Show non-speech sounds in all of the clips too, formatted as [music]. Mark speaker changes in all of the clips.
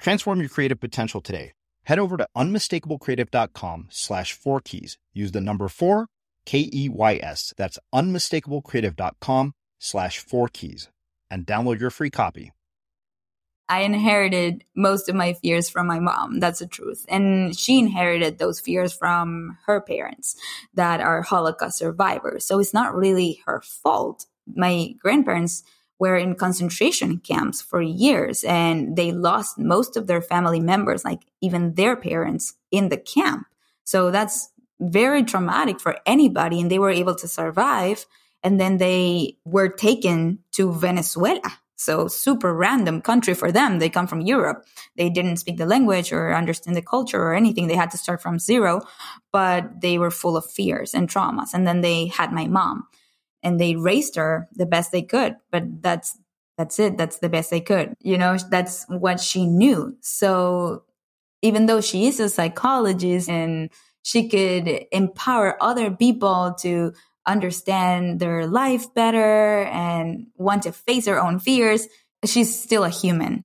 Speaker 1: Transform your creative potential today. Head over to unmistakablecreative.com slash four keys. Use the number four, K E Y S. That's unmistakablecreative.com slash four keys and download your free copy.
Speaker 2: I inherited most of my fears from my mom. That's the truth. And she inherited those fears from her parents that are Holocaust survivors. So it's not really her fault. My grandparents were in concentration camps for years and they lost most of their family members, like even their parents in the camp. So that's very traumatic for anybody. And they were able to survive. And then they were taken to Venezuela. So super random country for them. They come from Europe. They didn't speak the language or understand the culture or anything. They had to start from zero, but they were full of fears and traumas. And then they had my mom and they raised her the best they could but that's that's it. That's the best they could you know? That's what she knew. So even though she is a psychologist and she could empower other people to understand their life better and want to face their own fears she's still a human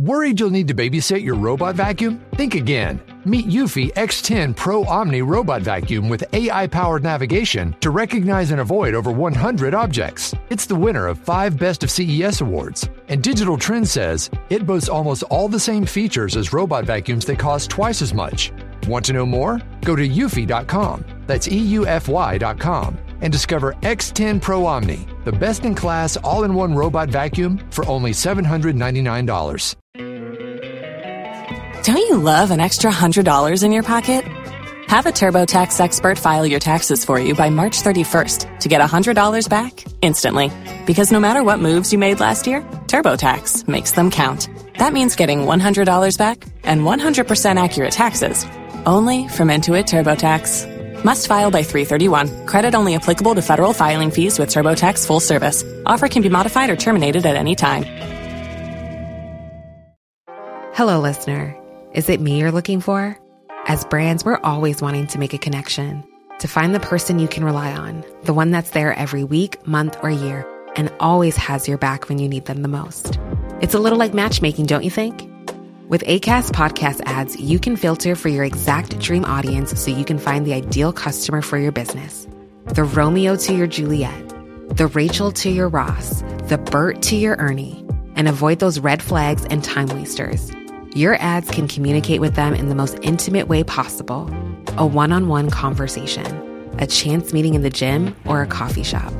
Speaker 3: Worried you'll need to babysit your robot vacuum? Think again. Meet Eufy X10 Pro Omni Robot Vacuum with AI powered navigation to recognize and avoid over 100 objects. It's the winner of five Best of CES awards. And Digital Trends says it boasts almost all the same features as robot vacuums that cost twice as much. Want to know more? Go to eufy.com. That's EUFY.com and discover X10 Pro Omni, the best in class all in one robot vacuum for only $799.
Speaker 4: Don't you love an extra $100 in your pocket? Have a TurboTax expert file your taxes for you by March 31st to get $100 back instantly. Because no matter what moves you made last year, TurboTax makes them count. That means getting $100 back and 100% accurate taxes only from Intuit TurboTax. Must file by 331. Credit only applicable to federal filing fees with TurboTax full service. Offer can be modified or terminated at any time.
Speaker 5: Hello, listener. Is it me you're looking for? As brands, we're always wanting to make a connection, to find the person you can rely on, the one that's there every week, month, or year, and always has your back when you need them the most. It's a little like matchmaking, don't you think? With ACAST podcast ads, you can filter for your exact dream audience so you can find the ideal customer for your business. The Romeo to your Juliet, the Rachel to your Ross, the Bert to your Ernie, and avoid those red flags and time wasters. Your ads can communicate with them in the most intimate way possible a one on one conversation, a chance meeting in the gym, or a coffee shop.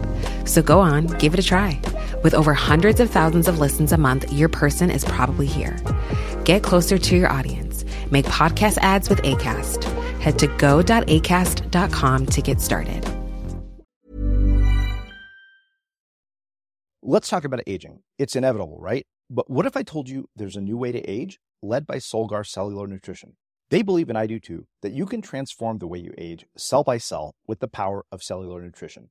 Speaker 5: So go on, give it a try. With over hundreds of thousands of listens a month, your person is probably here. Get closer to your audience. Make podcast ads with ACAST. Head to go.acast.com to get started.
Speaker 1: Let's talk about aging. It's inevitable, right? But what if I told you there's a new way to age led by Solgar Cellular Nutrition? They believe, and I do too, that you can transform the way you age cell by cell with the power of cellular nutrition.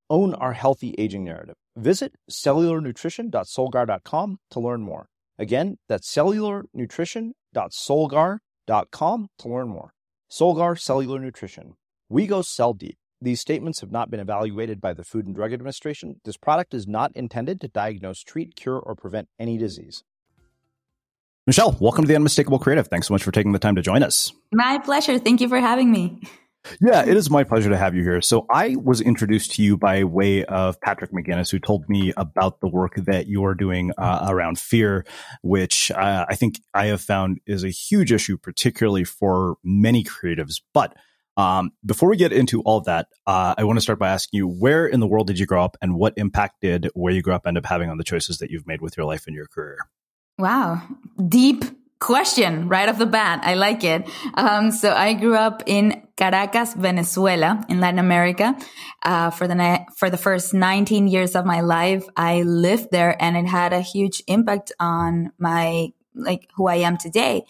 Speaker 1: own our healthy aging narrative. Visit cellularnutrition.solgar.com to learn more. Again, that's cellularnutrition.solgar.com to learn more. Solgar Cellular Nutrition. We go cell deep. These statements have not been evaluated by the Food and Drug Administration. This product is not intended to diagnose, treat, cure, or prevent any disease. Michelle, welcome to the Unmistakable Creative. Thanks so much for taking the time to join us.
Speaker 2: My pleasure. Thank you for having me.
Speaker 1: Yeah, it is my pleasure to have you here. So I was introduced to you by way of Patrick McGinnis, who told me about the work that you're doing uh, around fear, which uh, I think I have found is a huge issue, particularly for many creatives. But um, before we get into all that, uh, I want to start by asking you where in the world did you grow up and what impact did where you grew up end up having on the choices that you've made with your life and your career?
Speaker 2: Wow. Deep question right off the bat. I like it. Um, so I grew up in Caracas, Venezuela, in Latin America. Uh, for the for the first 19 years of my life, I lived there, and it had a huge impact on my like who I am today.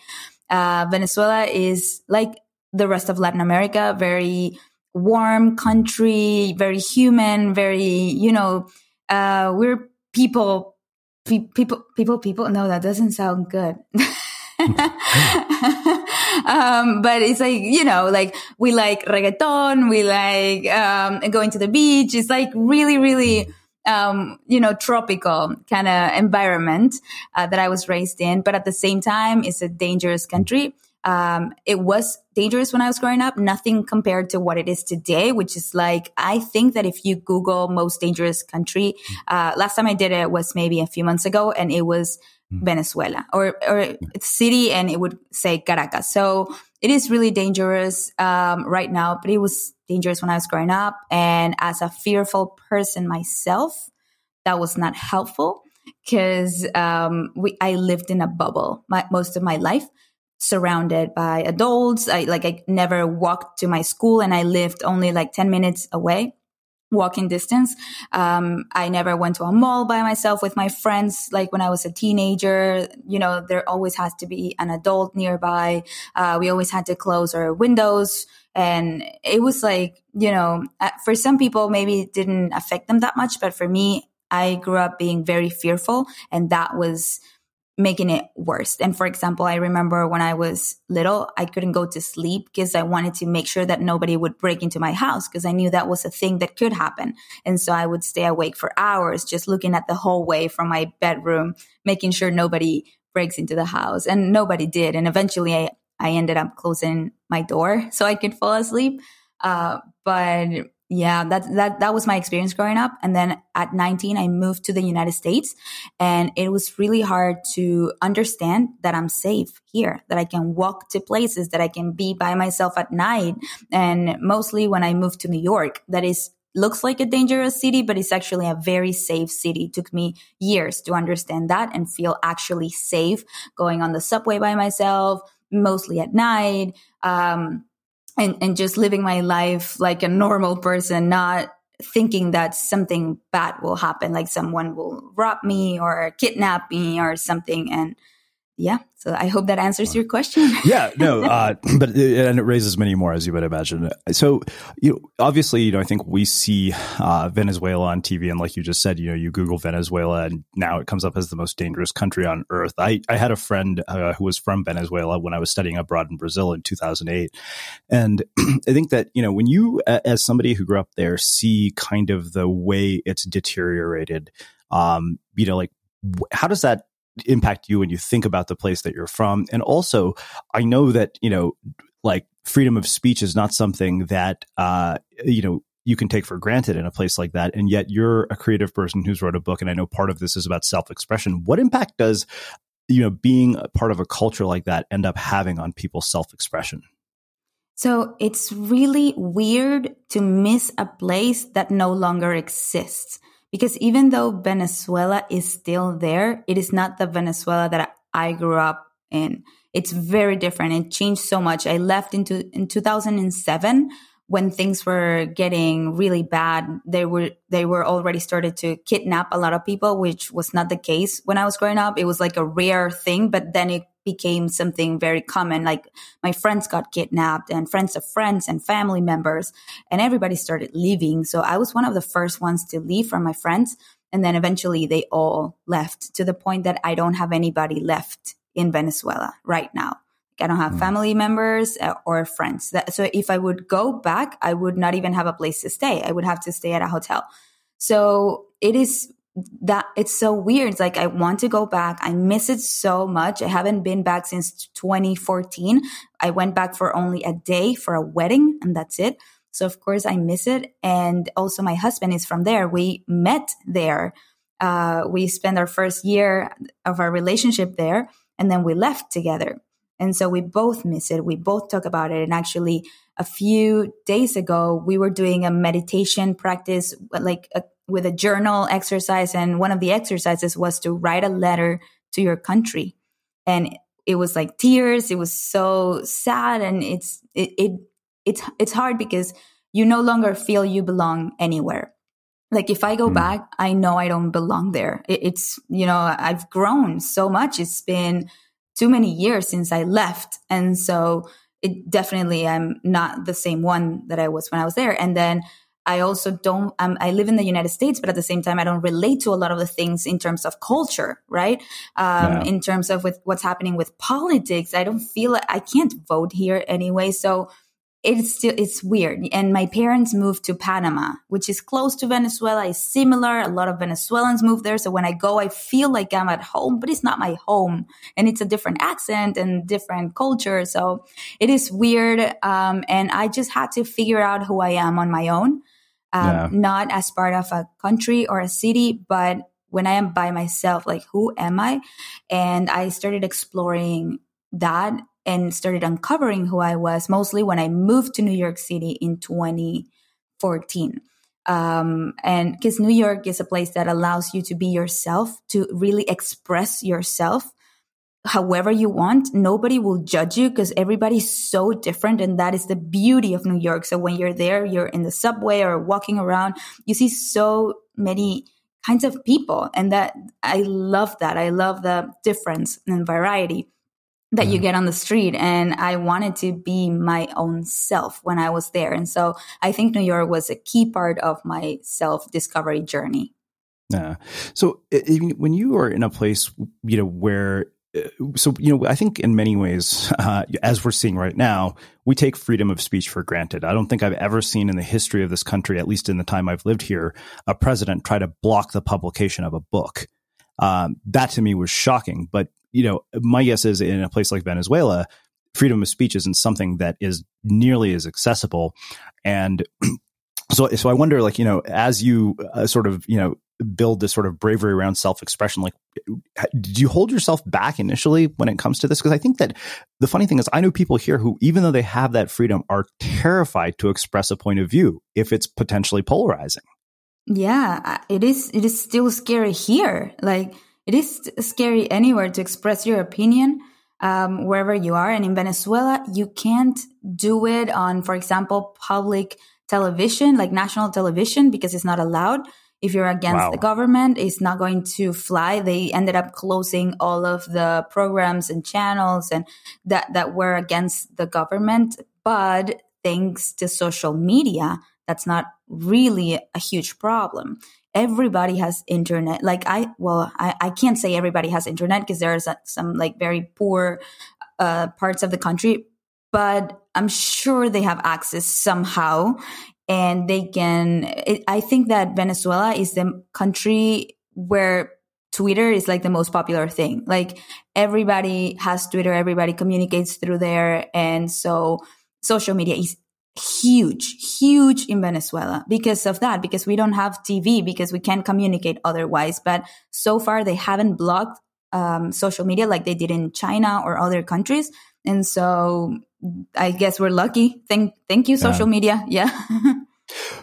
Speaker 2: Uh, Venezuela is like the rest of Latin America, very warm country, very human, very, you know, uh, we're people, pe- people, people, people. No, that doesn't sound good. [laughs] um, but it's like, you know, like we like reggaeton, we like, um, going to the beach. It's like really, really, um, you know, tropical kind of environment, uh, that I was raised in. But at the same time, it's a dangerous country. Um, it was dangerous when I was growing up, nothing compared to what it is today, which is like, I think that if you Google most dangerous country, uh, last time I did it was maybe a few months ago and it was. Venezuela or, or city and it would say Caracas. So it is really dangerous, um, right now, but it was dangerous when I was growing up. And as a fearful person myself, that was not helpful because, um, we, I lived in a bubble my, most of my life surrounded by adults. I like I never walked to my school and I lived only like 10 minutes away walking distance. Um, I never went to a mall by myself with my friends. Like when I was a teenager, you know, there always has to be an adult nearby. Uh, we always had to close our windows. And it was like, you know, for some people, maybe it didn't affect them that much. But for me, I grew up being very fearful and that was, making it worse. And for example, I remember when I was little, I couldn't go to sleep because I wanted to make sure that nobody would break into my house because I knew that was a thing that could happen. And so I would stay awake for hours just looking at the hallway from my bedroom, making sure nobody breaks into the house. And nobody did. And eventually I, I ended up closing my door so I could fall asleep. Uh, but yeah, that, that, that was my experience growing up. And then at 19, I moved to the United States and it was really hard to understand that I'm safe here, that I can walk to places, that I can be by myself at night. And mostly when I moved to New York, that is looks like a dangerous city, but it's actually a very safe city. It took me years to understand that and feel actually safe going on the subway by myself, mostly at night. Um, and, and just living my life like a normal person, not thinking that something bad will happen, like someone will rob me or kidnap me or something. And yeah, so I hope that answers your question. [laughs]
Speaker 1: yeah, no, uh, [laughs] but it, and it raises many more as you would imagine. So, you know, obviously, you know, I think we see uh, Venezuela on TV, and like you just said, you know, you Google Venezuela, and now it comes up as the most dangerous country on earth. I I had a friend uh, who was from Venezuela when I was studying abroad in Brazil in 2008, and [clears throat] I think that you know when you, as somebody who grew up there, see kind of the way it's deteriorated, um, you know, like how does that impact you when you think about the place that you're from. And also, I know that, you know, like freedom of speech is not something that, uh, you know,
Speaker 6: you can take for granted in a place like that. And yet you're a creative person who's wrote a book. And I know part of this is about self expression. What impact does, you know, being a part of a culture like that end up having on people's self expression?
Speaker 2: So it's really weird to miss a place that no longer exists. Because even though Venezuela is still there, it is not the Venezuela that I grew up in. It's very different. It changed so much. I left into in 2007 when things were getting really bad, they were they were already started to kidnap a lot of people, which was not the case when I was growing up. It was like a rare thing, but then it became something very common. Like my friends got kidnapped and friends of friends and family members and everybody started leaving. So I was one of the first ones to leave from my friends. And then eventually they all left to the point that I don't have anybody left in Venezuela right now. I don't have mm. family members uh, or friends. so if I would go back, I would not even have a place to stay. I would have to stay at a hotel. So it is that it's so weird. It's like I want to go back. I miss it so much. I haven't been back since 2014. I went back for only a day for a wedding and that's it. So of course I miss it. And also my husband is from there. We met there. Uh, we spent our first year of our relationship there and then we left together. And so we both miss it. We both talk about it. And actually, a few days ago, we were doing a meditation practice, like a, with a journal exercise. And one of the exercises was to write a letter to your country. And it was like tears. It was so sad. And it's, it, it it's, it's hard because you no longer feel you belong anywhere. Like if I go mm. back, I know I don't belong there. It, it's, you know, I've grown so much. It's been, too many years since I left. And so it definitely, I'm not the same one that I was when I was there. And then I also don't, um, I live in the United States, but at the same time, I don't relate to a lot of the things in terms of culture, right? Um, yeah. in terms of with what's happening with politics. I don't feel I can't vote here anyway. So it's still it's weird. And my parents moved to panama which is close to venezuela is similar. A lot of venezuelans move there. So when i go i feel like i'm at home but it's not my home. And it's a different accent and different culture. So it is weird. Um, and i just had to figure out who i am on my own. Um, yeah. not as part of a country or a city but when i am by myself like who am i? And i started exploring that and started uncovering who I was mostly when I moved to New York City in 2014. Um, and because New York is a place that allows you to be yourself, to really express yourself however you want. Nobody will judge you because everybody's so different. And that is the beauty of New York. So when you're there, you're in the subway or walking around, you see so many kinds of people. And that I love that. I love the difference and variety that you mm-hmm. get on the street and i wanted to be my own self when i was there. And so i think new york was a key part of my self discovery journey.
Speaker 6: Yeah. So when you are in a place you know where uh, so you know i think in many ways uh, [laughs] as we're seeing right now we take freedom of speech for granted. I don't think i've ever seen in the history of this country at least in the time i've lived here a president try to block the publication of a book. Um, that to me was shocking but you know, my guess is in a place like Venezuela, freedom of speech isn't something that is nearly as accessible. And [clears throat] so, so I wonder, like, you know, as you uh, sort of, you know, build this sort of bravery around self-expression like did you hold yourself back initially when it comes to this? Because i think that the funny thing is i know people here who even though they have that freedom are terrified to express a point of view if it's potentially polarizing.
Speaker 2: Yeah it is it is still scary here. Like it is scary anywhere to express your opinion um, wherever you are. And in Venezuela, you can't do it on, for example, public television, like national television, because it's not allowed. If you're against wow. the government, it's not going to fly. They ended up closing all of the programs and channels and that, that were against the government. But thanks to social media, that's not really a huge problem everybody has internet. Like I, well, I, I can't say everybody has internet because there are some like very poor uh, parts of the country, but I'm sure they have access somehow and they can. It, I think that Venezuela is the country where Twitter is like the most popular thing. Like everybody has Twitter, everybody communicates through there. And so social media is huge, huge in Venezuela because of that, because we don't have TV, because we can't communicate otherwise. But so far, they haven't blocked um, social media like they did in China or other countries. And so I guess we're lucky. Thank, thank you, social yeah. media. Yeah. [laughs]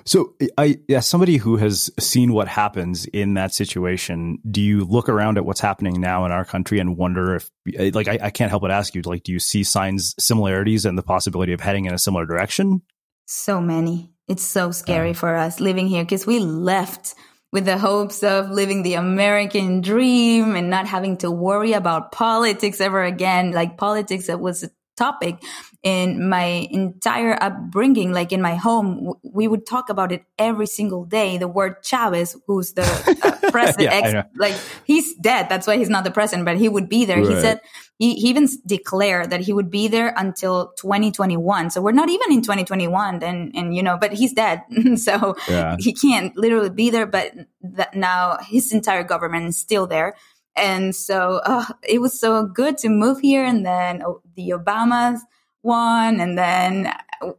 Speaker 6: So, I, yeah, somebody who has seen what happens in that situation, do you look around at what's happening now in our country and wonder if, eh, like, I, I can't help but ask you, like, do you see signs, similarities, and the possibility of heading in a similar direction?
Speaker 2: So many. It's so scary uh-huh. for us living here because we left with the hopes of living the American dream and not having to worry about politics ever again. Like politics, that was a topic in my entire upbringing, like in my home, we would talk about it every single day. The word Chavez, who's the uh, [laughs] president, yeah, ex, like he's dead. That's why he's not the president, but he would be there. Right. He said he, he, even declared that he would be there until 2021. So we're not even in 2021, and and you know, but he's dead, [laughs] so yeah. he can't literally be there. But that now his entire government is still there. And so uh, it was so good to move here. And then oh, the Obamas won. and then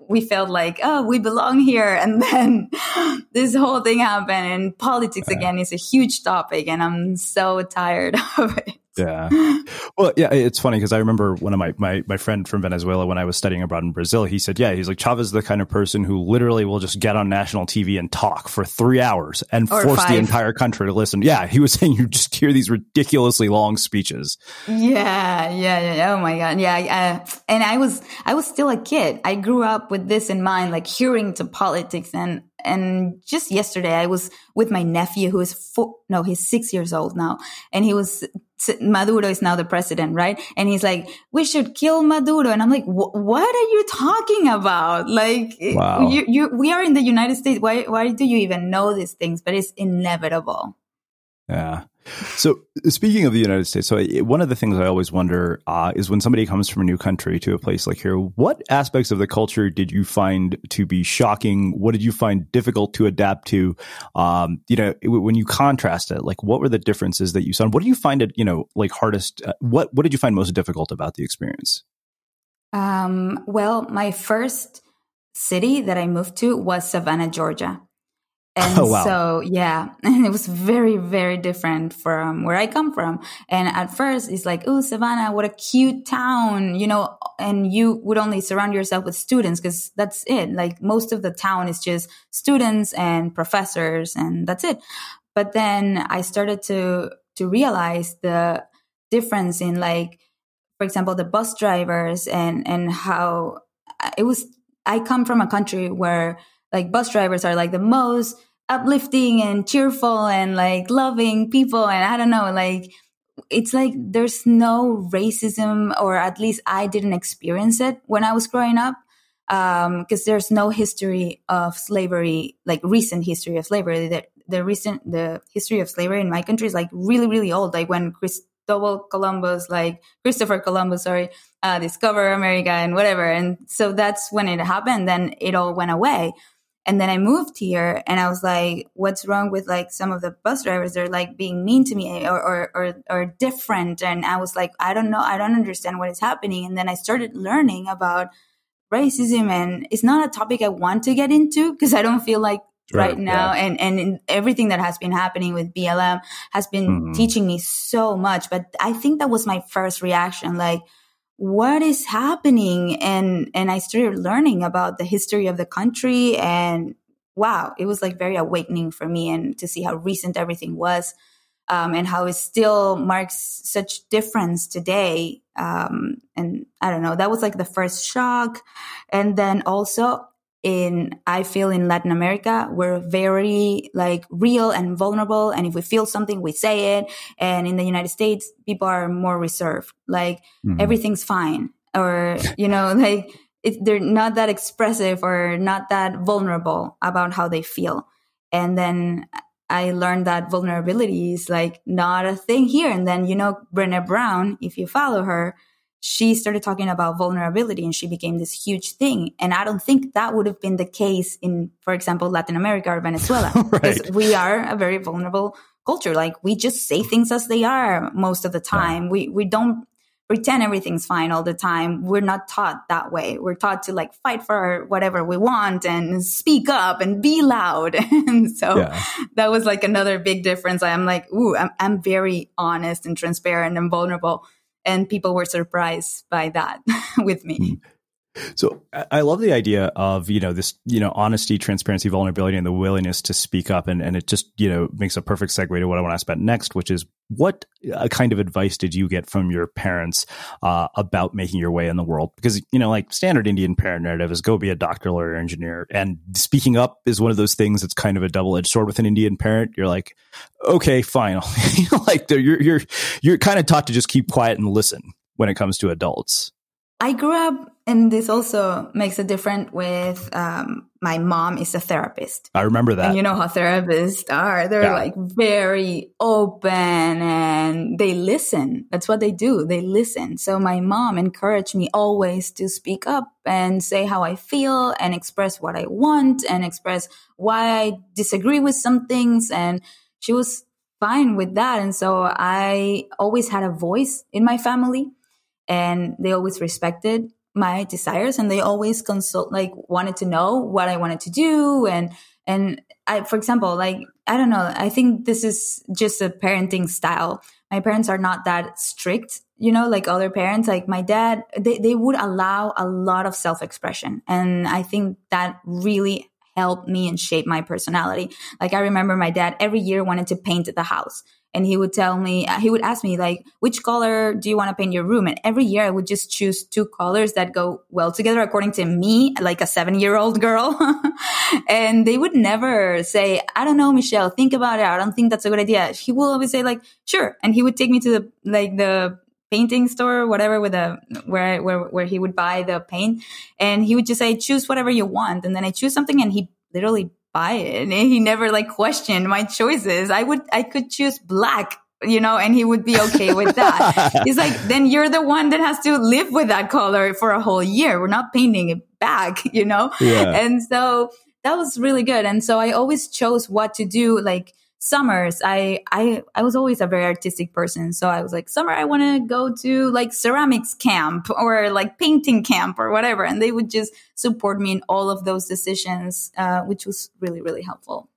Speaker 2: we felt like oh we belong here and then [laughs] this whole thing happened and politics again is a huge topic and i'm so tired [laughs] of it
Speaker 6: yeah. [gasps] Well, yeah, it's funny because I remember one of my, my, my friend from Venezuela when I was studying abroad in Brazil, he said, yeah, he's like, Chavez is the kind of person who literally will just get on national TV and talk for three hours and or force five. the entire country to listen. Yeah. He was [laughs] saying you just hear these ridiculously long speeches.
Speaker 2: Yeah. Yeah. yeah. Oh my God. Yeah. Uh, and I was, I was still a kid. I grew up with this in mind, like hearing to politics and, and just yesterday I was with my nephew who is four, no, he's six years old now. And he was Maduro is now the president, right? And he's like, we should kill Maduro. And I'm like, what are you talking about? Like, eh, wow. you, you, we are in the United States. Why, why do you even know these things? But it's inevitable.
Speaker 6: Yeah. So speaking of the United States, so one of the things I always wonder uh, is when somebody comes from a new country to a place like here, what aspects of the culture did you find to be shocking? What did you find difficult to adapt to? Um, you know, when you contrast it, like what were the differences that you saw? What do you find it, you know, like hardest? Uh, what what did you find most difficult about the experience?
Speaker 2: Um, well, my first city that I moved to was Savannah, Georgia. [laughs] Oh, and oh, wow. so, yeah, [laughs] and it was very, very different from where I come from. And at first, it's like, oh, Savannah, what a cute town, you know, and you would only surround yourself with students because that's it. Like most of the town is just students and professors, and that's it. But then I started to to realize the difference in like, for example, the bus drivers and and how uh, it was. I come from a country where like bus drivers are like the most uplifting and cheerful and like loving people and i don't know like it's like there's no racism or at least i didn't experience it when i was growing up because um, there's no history of slavery like recent history of slavery the, the recent the history of slavery in my country is like really really old like when Cristobal Columbus, like Christopher Columbus, sorry, uh, discover America and whatever. And so that's when it happened. Then it all went away. And then I moved here and I was like, what's wrong with like some of the bus drivers? They're like being mean to me or, or, or, or different. And I was like, I don't know. I don't understand what is happening. And then I started learning about racism and it's not a topic I want to get into because I don't feel like right, right now yeah. and and everything that has been happening with BLM has been mm-hmm. teaching me so much but I think that was my first reaction like what is happening? And and i started learning about the history of the country and wow it was like very awakening for me and to see how recent everything was um, and how it still marks such difference today um, and i don't know that was like the first shock. And then also in I feel in Latin America, we're very like real and vulnerable. And if we feel something, we say it. And in the United States, people are more reserved. Like mm-hmm. everything's fine. Or, you know, [laughs] like it, they're not that expressive or not that vulnerable about how they feel. And then I learned that vulnerability is like not a thing here. And then, you know, Brené Brown, if you follow her, she started talking about vulnerability and she became this huge thing. And I don't think that would have been the case in, for example, Latin America or Venezuela. [laughs] right. Because we are a very vulnerable culture. Like we just say things as they are most of the time. Yeah. We, we don't pretend everything's fine all the time. We're not taught that way. We're taught to like fight for whatever we want and speak up and be loud. [laughs] and so yeah. that was like another big difference. I'm like, ooh, I'm, I'm very honest and transparent and vulnerable. And people were surprised by that [laughs] with me. Hmm.
Speaker 6: So I love the idea of, you know, this, you know, honesty, transparency, vulnerability, and the willingness to speak up. And, and it just, you know, makes a perfect segue to what I want to ask about next, which is what uh, kind of advice did you get from your parents uh, about making your way in the world? Because, you know, like standard Indian parent narrative is go be a doctor, lawyer, engineer. And speaking up is one of those things that's kind of a double edged sword with an Indian parent. You're like, okay, fine. [laughs] like you're, you're, you're kind of taught to just keep quiet and listen when it comes to adults.
Speaker 2: I grew up, and this also makes a difference with um, my mom is a therapist.
Speaker 6: I remember that.
Speaker 2: And you know how therapists are. They're yeah. like very open and they listen. That's what they do. They listen. So my mom encouraged me always to speak up and say how I feel and express what I want and express why I disagree with some things. And she was fine with that. And so I always had a voice in my family and they always respected my desires and they always consult like wanted to know what I wanted to do and and I for example like I don't know I think this is just a parenting style. My parents are not that strict you know like other parents like my dad they, they would allow a lot of self-expression and I think that really helped me and shape my personality. Like I remember my dad every year wanted to paint the house and he would tell me uh, he would ask me like which color do you want to paint your room? And every year i would just choose two colors that go well together according to me like a seven year old girl. [laughs] And they would never say i don't know michelle think about it. I don't think that's a good idea. He will always say like sure. And he would take me to the like the painting store or whatever with a where where where he would buy the paint. And he would just say choose whatever you want. And then i choose something and he literally buy it. And he never like questioned my choices. I would, I could choose black, you know, and he would be okay with that. [laughs] He's like, then you're the one that has to live with that color for a whole year. We're not painting it back, [laughs] you know? Yeah. And so that was really good. And so I always chose what to do. Like, summers i i i was always a very artistic person. So i was like summer i want to go to like ceramics camp or like painting camp or whatever. And they would just support me in all of those decisions uh, which was really really helpful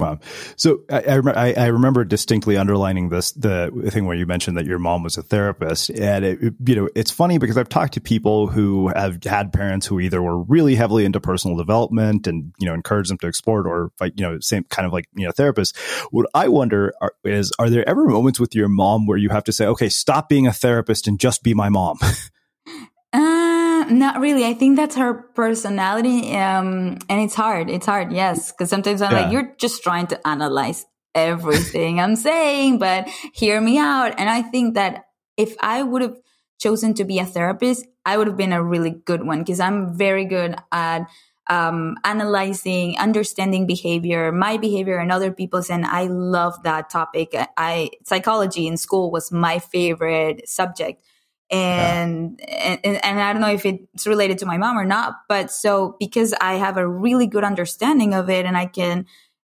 Speaker 6: Wow. So I, I, I, remember distinctly underlining this, the thing where you mentioned that your mom was a therapist. And, it, you know, it's funny because I've talked to people who have had parents who either were really heavily into personal development and, you know, encourage them to explore it or you know, same kind of like, you know, therapists. What I wonder are, is, are there ever moments with your mom where you have to say, okay, stop being a therapist and just be my mom? [laughs]
Speaker 2: not really. I think that's her personality. Um, and it's hard. It's hard. Yes. Cause sometimes I'm yeah. like, you're just trying to analyze everything I'm saying, but hear me out. And I think that if I would have chosen to be a therapist, I would have been a really good one because I'm very good at um, analyzing, understanding behavior, my behavior and other people's. And I love that topic. I, psychology in school was my favorite subject and, yeah. and and I don't know if it's related to my mom or not, but so because I have a really good understanding of it and I can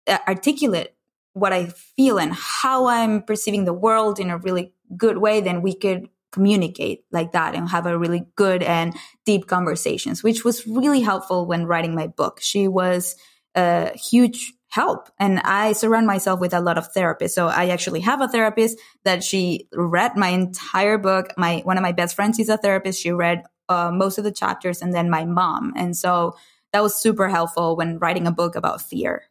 Speaker 2: uh, articulate what I feel and how I'm perceiving the world in a really good way, then we could communicate like that and have a really good and deep conversations, which was really helpful when writing my book. She was a huge help. And I surround myself with a lot of therapists. So I actually have a therapist that she read my entire book. My, one of my best friends is a therapist. She read uh, most of the chapters and then my mom. And so that was super helpful when writing a book about fear.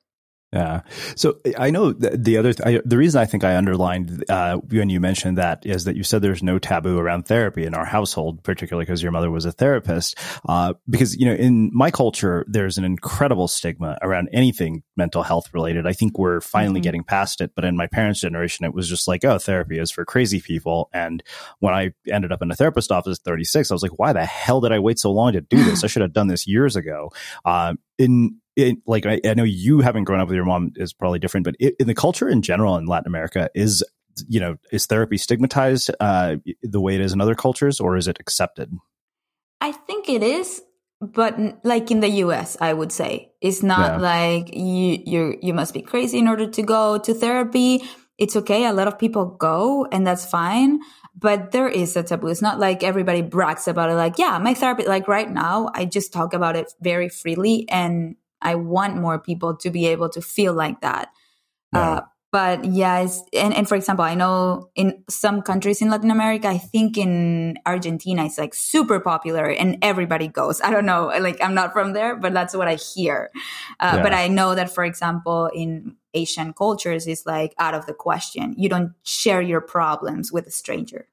Speaker 6: Yeah. So I know the other, th- I, the reason I think I underlined uh, when you mentioned that is that you said there's no taboo around therapy in our household, particularly because your mother was a therapist. Uh, because, you know, in my culture, there's an incredible stigma around anything mental health related. I think we're finally mm-hmm. getting past it. But in my parents' generation, it was just like, oh, therapy is for crazy people. And when I ended up in a therapist office at 36, I was like, why the hell did I wait so long to do this? [laughs] I should have done this years ago. Uh, in it, like I, I, know you haven't grown up with your mom is probably different, but it, in the culture in general in Latin America is you know is therapy stigmatized uh, the way it is in other cultures, or is it accepted?
Speaker 2: I think it is, but like in the U.S., I would say it's not yeah. like you you you must be crazy in order to go to therapy. it's okay. A lot of people go and that's fine. But there is a taboo. It's not like everybody brags about it. Like, yeah, my therapy, like right now, I just talk about it very freely and I want more people to be able to feel like that. Yeah. Uh, but yeah, and, and for example, I know in some countries in Latin America, I think in Argentina, it's like super popular and everybody goes. I don't know, like I'm not from there, but that's what I hear. Uh, yeah. But I know that, for example, in Asian cultures, it's like out of the question. You don't share your problems with a stranger.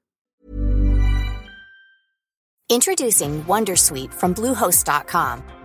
Speaker 7: Introducing Wondersuite from Bluehost.com.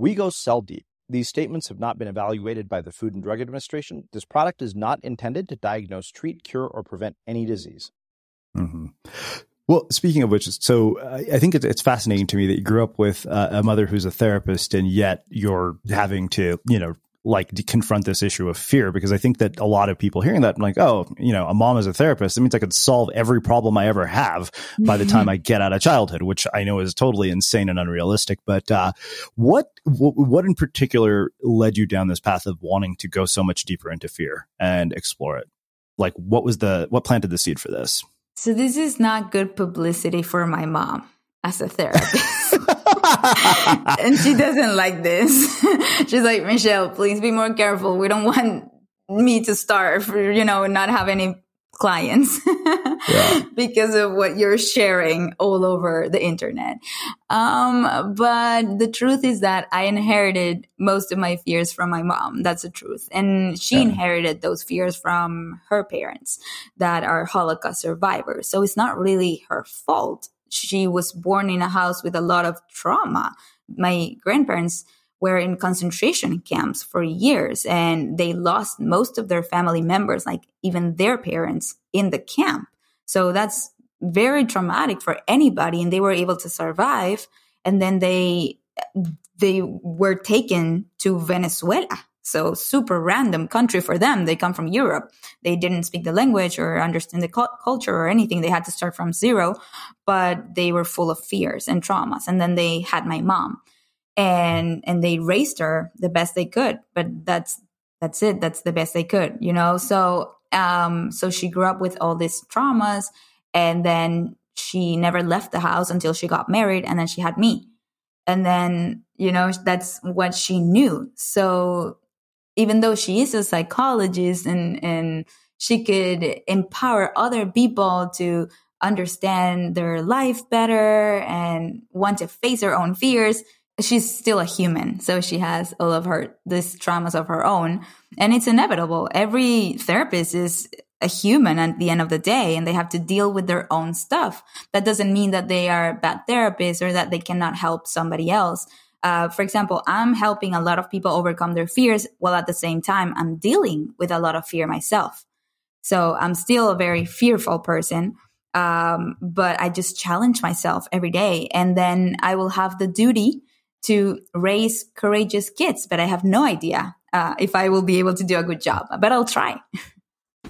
Speaker 1: We go cell deep. These statements have not been evaluated by the Food and Drug Administration. This product is not intended to diagnose, treat, cure, or prevent any disease.
Speaker 6: Mm-hmm. Well, speaking of which, so I think it's fascinating to me that you grew up with a mother who's a therapist, and yet you're having to, you know, like confront this issue of fear because I think that a lot of people hearing that, I'm like, oh, you know, a mom is a therapist. It means I could solve every problem I ever have by the time I get out of childhood, which I know is totally insane and unrealistic. But uh, what, what what in particular led you down this path of wanting to go so much deeper into fear and explore it? Like, what was the what planted the seed for this?
Speaker 2: So this is not good publicity for my mom as a therapist. And she doesn't like this. [laughs] She's like, Michelle, please be more careful. We don't want me to starve, you know, not have any clients [laughs] yeah. because of what you're sharing all over the internet. Um, but the truth is that I inherited most of my fears from my mom. That's the truth. And she yeah. inherited those fears from her parents that are Holocaust survivors. So it's not really her fault. She was born in a house with a lot of trauma. My grandparents were in concentration camps for years and they lost most of their family members, like even their parents in the camp. So that's very traumatic for anybody and they were able to survive. And then they, they were taken to Venezuela. So super random country for them. They come from Europe. They didn't speak the language or understand the cu- culture or anything. They had to start from zero, but they were full of fears and traumas. And then they had my mom and, and they raised her the best they could, but that's, that's it. That's the best they could, you know? So, um, so she grew up with all these traumas and then she never left the house until she got married and then she had me. And then, you know, that's what she knew. So even though she is a psychologist and, and she could empower other people to understand their life better and want to face her own fears, she's still a human. So she has all of her, these traumas of her own. And it's inevitable. Every therapist is a human at the end of the day and they have to deal with their own stuff. That doesn't mean that they are bad therapists or that they cannot help somebody else. Uh, for example, I'm helping a lot of people overcome their fears while at the same time I'm dealing with a lot of fear myself. So I'm still a very fearful person. Um, but I just challenge myself every day and then I will have the duty to raise courageous kids, but I have no idea uh, if I will be able to do a good job, but I'll try. [laughs]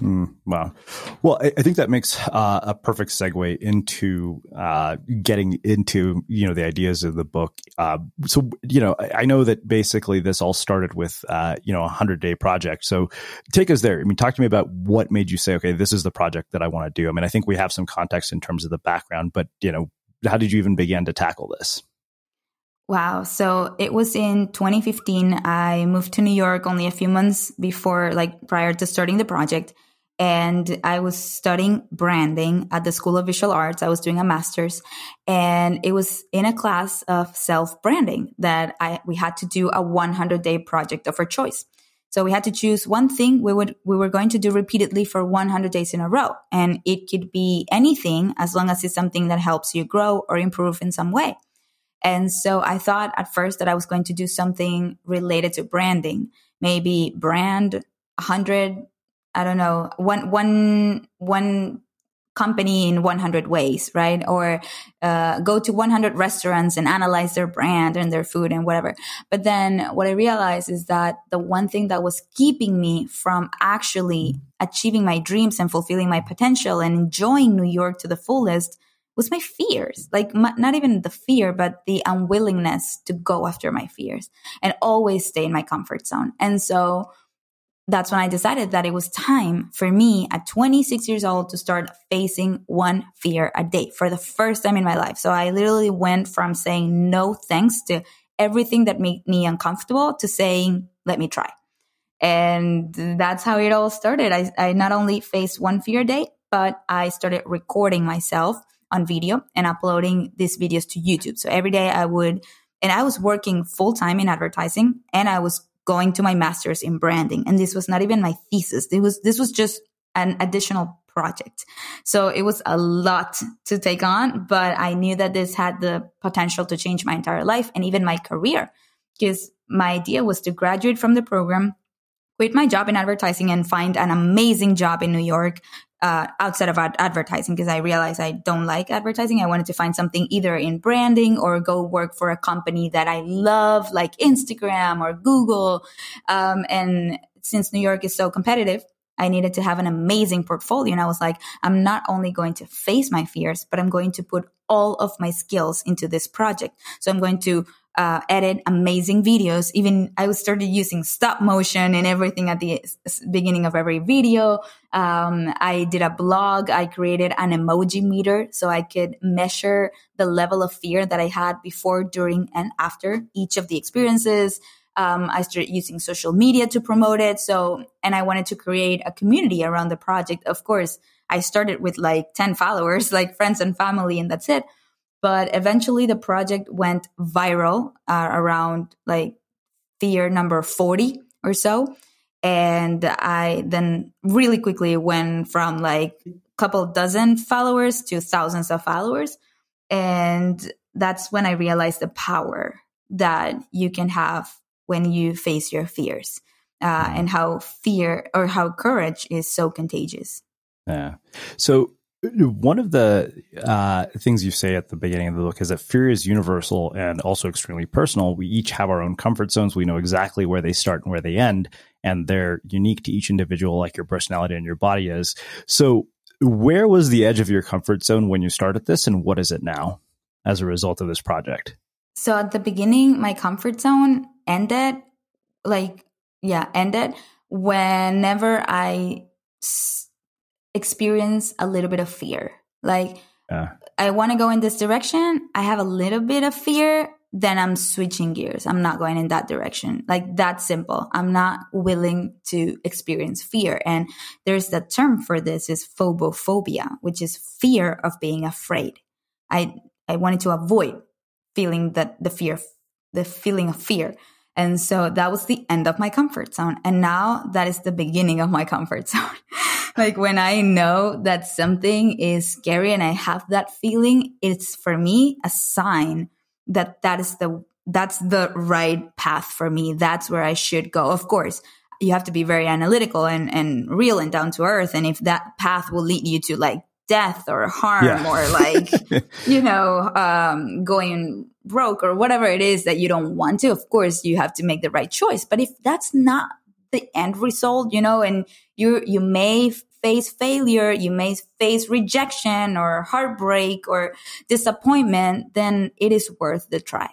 Speaker 6: Mm, wow. Well, I, I, think that makes uh, a perfect segue into uh, getting into you know the ideas of the book. Uh, so you know, I, I, know that basically this all started with uh, you know a hundred day project. So take us there. I mean, talk to me about what made you say, okay, this is the project that I want to do. I mean, I think we have some context in terms of the background, but you know, how did you even begin to tackle this?
Speaker 2: Wow. So it was in 2015. I moved to New York only a few months before, like prior to starting the project and I was studying branding at the School of Visual Arts. I was doing a master's and it was in a class of self branding that I, we had to do a 100 day project of our choice. So we had to choose one thing we would, we were going to do repeatedly for 100 days in a row. And it could be anything as long as it's something that helps you grow or improve in some way. And so I thought at first that I was going to do something related to branding, maybe brand 100 I don't know, one, one, one company in 100 ways, right? Or uh, go to 100 restaurants and analyze their brand and their food and whatever. But then what I realized is that the one thing that was keeping me from actually achieving my dreams and fulfilling my potential and enjoying New York to the fullest was my fears. Like my, not even the fear, but the unwillingness to go after my fears and always stay in my comfort zone. And so that's when I decided that it was time for me at 26 years old to start facing one fear a day for the first time in my life. So I literally went from saying no thanks to everything that made me uncomfortable to saying, let me try. And that's how it all started. I, I not only faced one fear a day, but I started recording myself on video and uploading these videos to YouTube. So every day I would, and I was working full time in advertising and I was going to my master's in branding. And this was not even my thesis. It was, this was just an additional project. So it was a lot to take on, but I knew that this had the potential to change my entire life and even my career because my idea was to graduate from the program, quit my job in advertising and find an amazing job in New York uh, outside of ad- advertising because I realized I don't like advertising. I wanted to find something either in branding or go work for a company that I love, like Instagram or Google. Um, and since New York is so competitive, I needed to have an amazing portfolio. And I was like, I'm not only going to face my fears, but I'm going to put all of my skills into this project. So I'm going to uh, edit amazing videos. Even I started using stop motion and everything at the beginning of every video. Um, I did a blog. I created an emoji meter so I could measure the level of fear that I had before, during, and after each of the experiences. Um, I started using social media to promote it. So, and I wanted to create a community around the project. Of course, I started with like 10 followers, [laughs] like friends and family, and that's it. But eventually the project went viral uh, around like fear number 40 or so. And I then really quickly went from like a couple dozen followers to thousands of followers. And that's when I realized the power that you can have when you face your fears uh, and how fear or how courage is so contagious.
Speaker 6: Yeah. So one of the uh, things you say at the beginning of the book is that fear is universal and also extremely personal. We each have our own comfort zones. We know exactly where they start and where they end, and they're unique to each individual, like your personality and your body is. So, where was the edge of your comfort zone when you started this, and what is it now as a result of this project?
Speaker 2: So, at the beginning, my comfort zone ended, like, yeah, ended whenever I experience a little bit of fear. Like, yeah. I want to go in this direction. I have a little bit of fear. Then I'm switching gears. I'm not going in that direction. Like that simple. I'm not willing to experience fear. And there's the term for this is phobophobia, which is fear of being afraid. I, I wanted to avoid feeling that the fear, the feeling of fear. And so that was the end of my comfort zone. And now that is the beginning of my comfort [laughs] zone. like when I know that something is scary and I have that feeling, it's for me a sign that that is the, that's the right path for me. That's where I should go. Of course, you have to be very analytical and, and real and down to earth. And if that path will lead you to like death or harm yeah. or like, [laughs] you know, um, going broke or whatever it is that you don't want to, of course, you have to make the right choice. But if that's not the end result, you know, and you, you may face failure, you may face rejection or heartbreak or disappointment, then it is worth the try.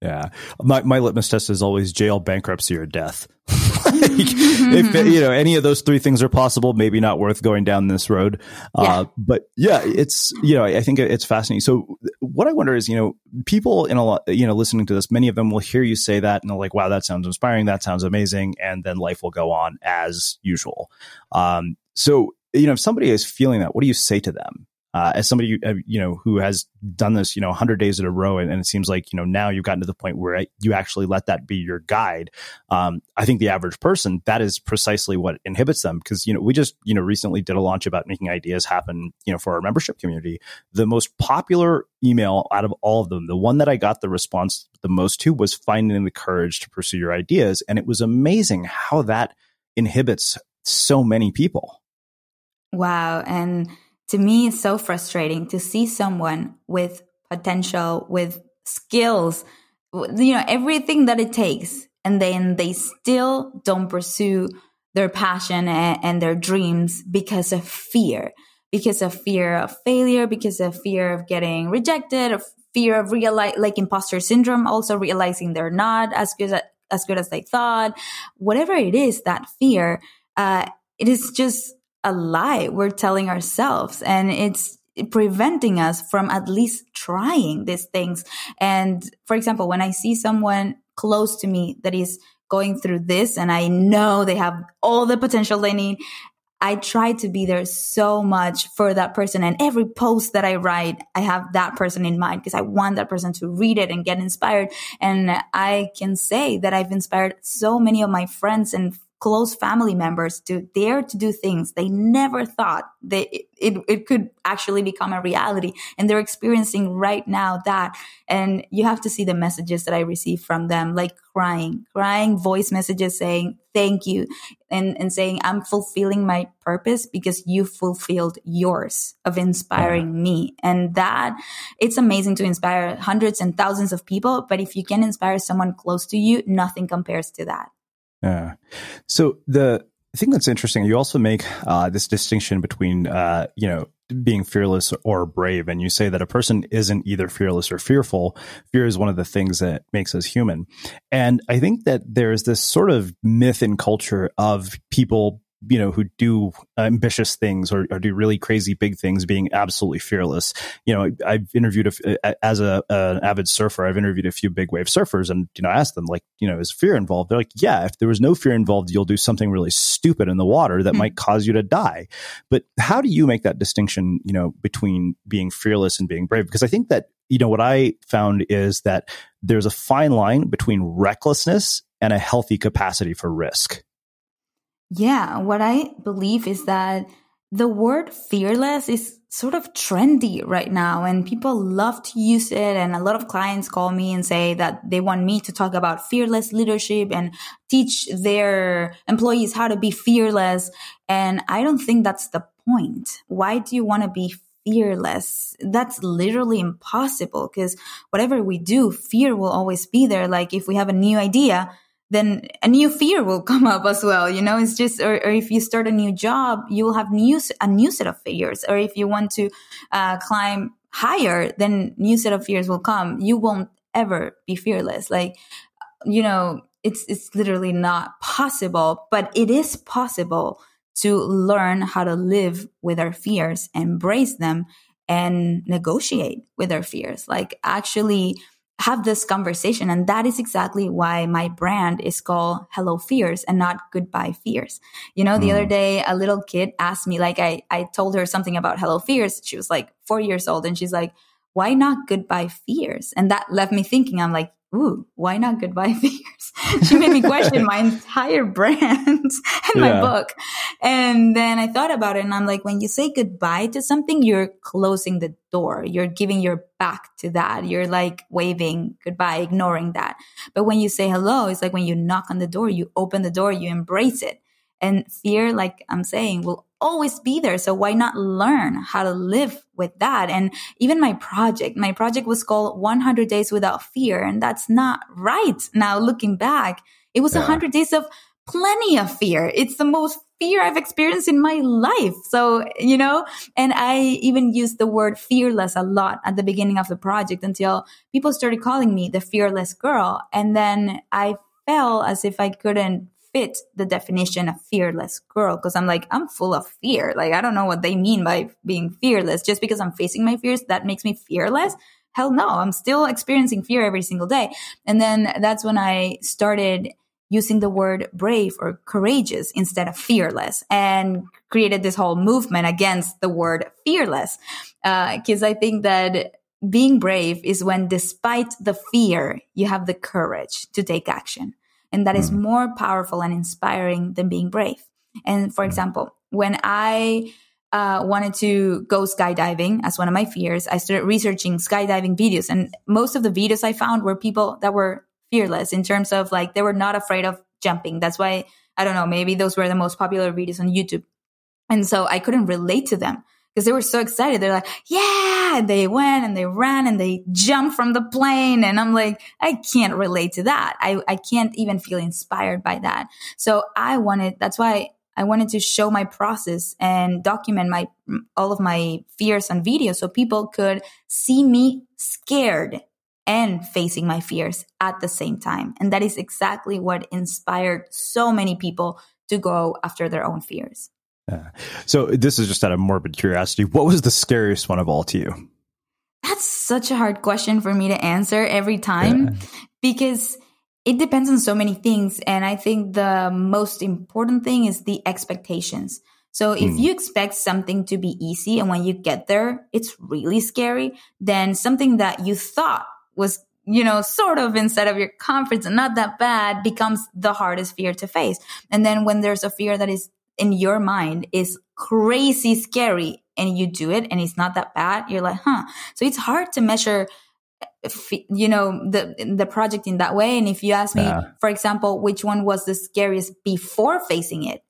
Speaker 6: Yeah. My, my litmus test is always jail, bankruptcy, or death. [laughs] like, if you know any of those three things are possible, maybe not worth going down this road. Uh, yeah. Uh, but yeah, it's you know I think it's fascinating. So what I wonder is you know people in a lot you know listening to this, many of them will hear you say that and they're like, wow, that sounds inspiring, that sounds amazing, and then life will go on as usual. Um, so you know if somebody is feeling that, what do you say to them? Uh, as somebody uh, you know who has done this you know 100 days in a row and, and, it seems like you know now you've gotten to the point where you actually let that be your guide. Um, i think the average person that is precisely what inhibits them because you know we just you know recently did a launch about making ideas happen you know for our membership community. The most popular email out of all of them the one that i got the response the most to was finding the courage to pursue your ideas and it was amazing how that inhibits so many people.
Speaker 2: Wow and to me it's so frustrating to see someone with potential with skills you know everything that it takes and then they still don't pursue their passion and, and their dreams because of fear because of fear of failure because of fear of getting rejected of fear of realize like imposter syndrome also realizing they're not as good as, as good as they thought. Whatever it is that fear uh, it is just a lie we're telling ourselves and it's preventing us from at least trying these things. And for example, when I see someone close to me that is going through this and I know they have all the potential they need, I try to be there so much for that person. And every post that I write, I have that person in mind because I want that person to read it and get inspired. And I can say that I've inspired so many of my friends and close family members to dare to do things they never thought that it, it, it, could actually become a reality. And they're experiencing right now that. And you have to see the messages that I receive from them, like crying, crying voice messages saying, thank you. And, and saying, I'm fulfilling my purpose because you fulfilled yours of inspiring yeah. me. And that it's amazing to inspire hundreds and thousands of people. But if you can inspire someone close to you, nothing compares to that.
Speaker 6: Yeah. So the thing that's interesting, you also make uh, this distinction between, uh, you know, being fearless or brave. And you say that a person isn't either fearless or fearful. Fear is one of the things that makes us human. And I think that there's this sort of myth in culture of people you know who do ambitious things or, or, do really crazy big things being absolutely fearless. You know i've interviewed a, as a an avid surfer i've interviewed a few big wave surfers and you know I asked them like you know is fear involved? They're like yeah if there was no fear involved you'll do something really stupid in the water that mm-hmm. might cause you to die. But how do you make that distinction you know between being fearless and being brave? Because i think that you know what i found is that there's a fine line between recklessness and a healthy capacity for risk
Speaker 2: yeah, what I believe is that the word fearless is sort of trendy right now and people love to use it. And a lot of clients call me and say that they want me to talk about fearless leadership and teach their employees how to be fearless. And I don't think that's the point. Why do you want to be fearless? That's literally impossible because whatever we do, fear will always be there. Like if we have a new idea, then a new fear will [laughs] come up as well. You know, it's just, or, or if you start a new job, you will have new, a new set of fears. Or if you want to uh, climb higher, then new set of fears will come. You won't ever be fearless. Like, you know, it's, it's literally not possible, but it is possible to learn how to live with our fears, embrace them and negotiate with our fears. Like actually, have this conversation. And that is exactly why my brand is called Hello Fears and not Goodbye Fears. You know, the mm. other day, a little kid asked me, like, I, I told her something about Hello Fears. She was like four years old and she's like, why not Goodbye Fears? And that left me thinking, I'm like, ooh, why not goodbye [laughs] fears? [laughs] she made me question my [laughs] entire brand and yeah. my book. And then I thought about it and I'm like, when you say goodbye to something, you're closing the door. You're giving your back to that. You're like waving goodbye, ignoring that. But when you say hello, it's like when you knock on the door, you open the door, you embrace it. And fear, like I'm saying, will always be there. So why not learn how to live with that? And even my project, my project was called 100 Days Without Fear. And that's not right. Now looking back, it was yeah. 100 days of plenty of fear. It's the most fear I've experienced in my life. So, you know, and I even used the word fearless a lot at the beginning of the project until people started calling me the fearless girl. And then I felt as if I couldn't fit the definition of fearless girl because I'm like, I'm full of fear. Like, I don't know what they mean by being fearless. Just because I'm facing my fears, that makes me fearless. Hell no, I'm still experiencing fear every single day. And then that's when I started using the word brave or courageous instead of fearless and created this whole movement against the word fearless. Because uh, I think that being brave is when, despite the fear, you have the courage to take action. And that is mm. more powerful and inspiring than being brave. And for mm. example, when I uh, wanted to go skydiving as one of my fears, I started researching skydiving videos. And most of the videos I found were people that were fearless in terms of like they were not afraid of jumping. That's why, I don't know, maybe those were the most popular videos on YouTube. And so I couldn't relate to them because they were so excited. They're like, yeah, and they went and they ran and they jumped from the plane. And I'm like, I can't relate to that. I, I can't even feel inspired by that. So I wanted, that's why I wanted to show my process and document my, all of my fears on video so people could see me scared and facing my fears at the same time. And that is exactly what inspired so many people to go after their own fears.
Speaker 6: Yeah. So this is just out of morbid curiosity. What was the scariest one of all to you?
Speaker 2: That's such a hard question for me to answer every time yeah. because it depends on so many things. And I think the most important thing is the expectations. So if hmm. you expect something to be easy and when you get there, it's really scary, then something that you thought was you know, sort of instead of your comfort and not that bad becomes the hardest fear to face. And then when there's a fear that is in your mind is crazy scary and you do it and it's not that bad, you're like, huh. So it's hard to measure eh, you know the the project in that way and if you ask me yeah. for example which one was the scariest before facing it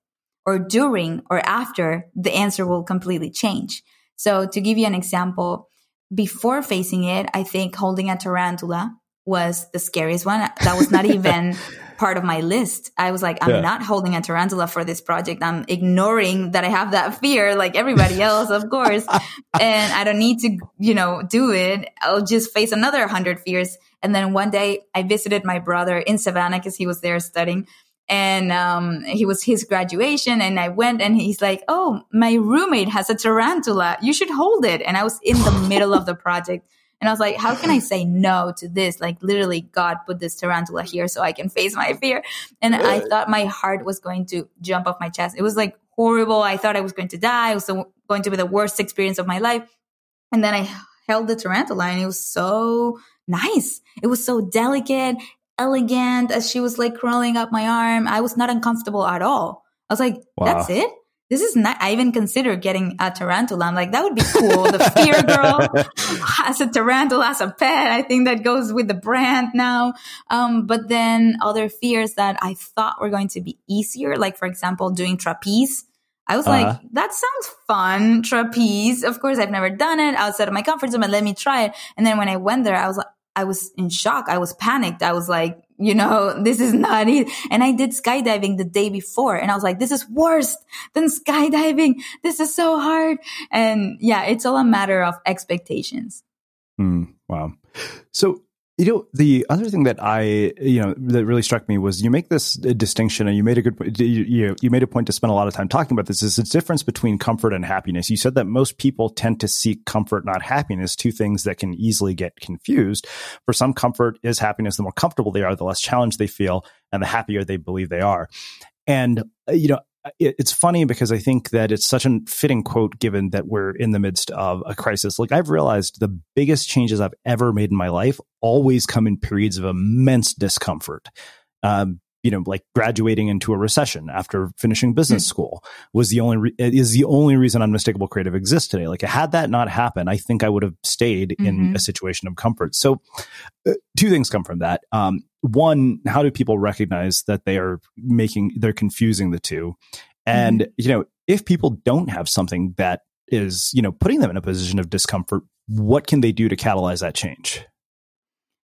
Speaker 2: or during or after the answer will completely change so to give you an example before facing it i think holding a tarantula was the scariest one that was not [laughs] even part of my list. I was like, I'm yeah. not holding a tarantula for this project. I'm ignoring that I have that fear like everybody [laughs] else, of course. and I don't need to, you know, do it. I'll just face another hundred fears. And then one day I visited my brother in Savannah because he was there studying and um, he was his graduation and i went and he's like oh my roommate has a tarantula you should hold it and i was in the middle of the project and I was like, how can I [laughs] say no to this? Like literally God put this tarantula here so I can face my fear. And I thought my heart was going to jump off my chest. It was like horrible. I thought I was going to die. It was going to be the worst experience of my life. And then I held the tarantula and it was so nice. It was so delicate, elegant as she was like crawling up my arm. I was not uncomfortable at all. I was like, wow. that's it this is not, I even consider getting a tarantula. I'm like, that would be cool. The fear girl [laughs] has a tarantula as a pet. I think that goes with the brand now. Um, but then other fears that I thought were going to be easier, like for example, doing trapeze. I was uh-huh. like, that sounds fun. Trapeze. Of course, I've never done it outside of my comfort zone, but let me try it. And then when I went there, I was like, I was in shock. I was panicked. I was like, you know, [laughs] this is not it. And I did skydiving the day before and I was like, this is worse than skydiving. This is so hard. And yeah, it's all a matter of expectations.
Speaker 6: Mm, wow. So you know, the other thing that I, you know, that really struck me was you make this distinction, and you made a good, you, you, made a point to spend a lot of time talking about this. Is the difference between comfort and happiness? You said that most people tend to seek comfort, not happiness. Two things that can easily get confused. For some, comfort is happiness. The more comfortable they are, the less challenged they feel, and the happier they believe they are. And uh, you know, it's funny because I think that it's such a fitting quote given that we're in the midst of a crisis. Like I've realized the biggest changes I've ever made in my life always come in periods of immense discomfort. Um, you know, like graduating into a recession after finishing business mm-hmm. school was the only re- is the only reason Unmistakable Creative exists today. Like, had that not happened, I think I would have stayed mm-hmm. in a situation of comfort. So, uh, two things come from that. Um, one, how do people recognize that they are making they're confusing the two? And mm-hmm. you know, if people don't have something that is you know putting them in a position of discomfort, what can they do to catalyze that change?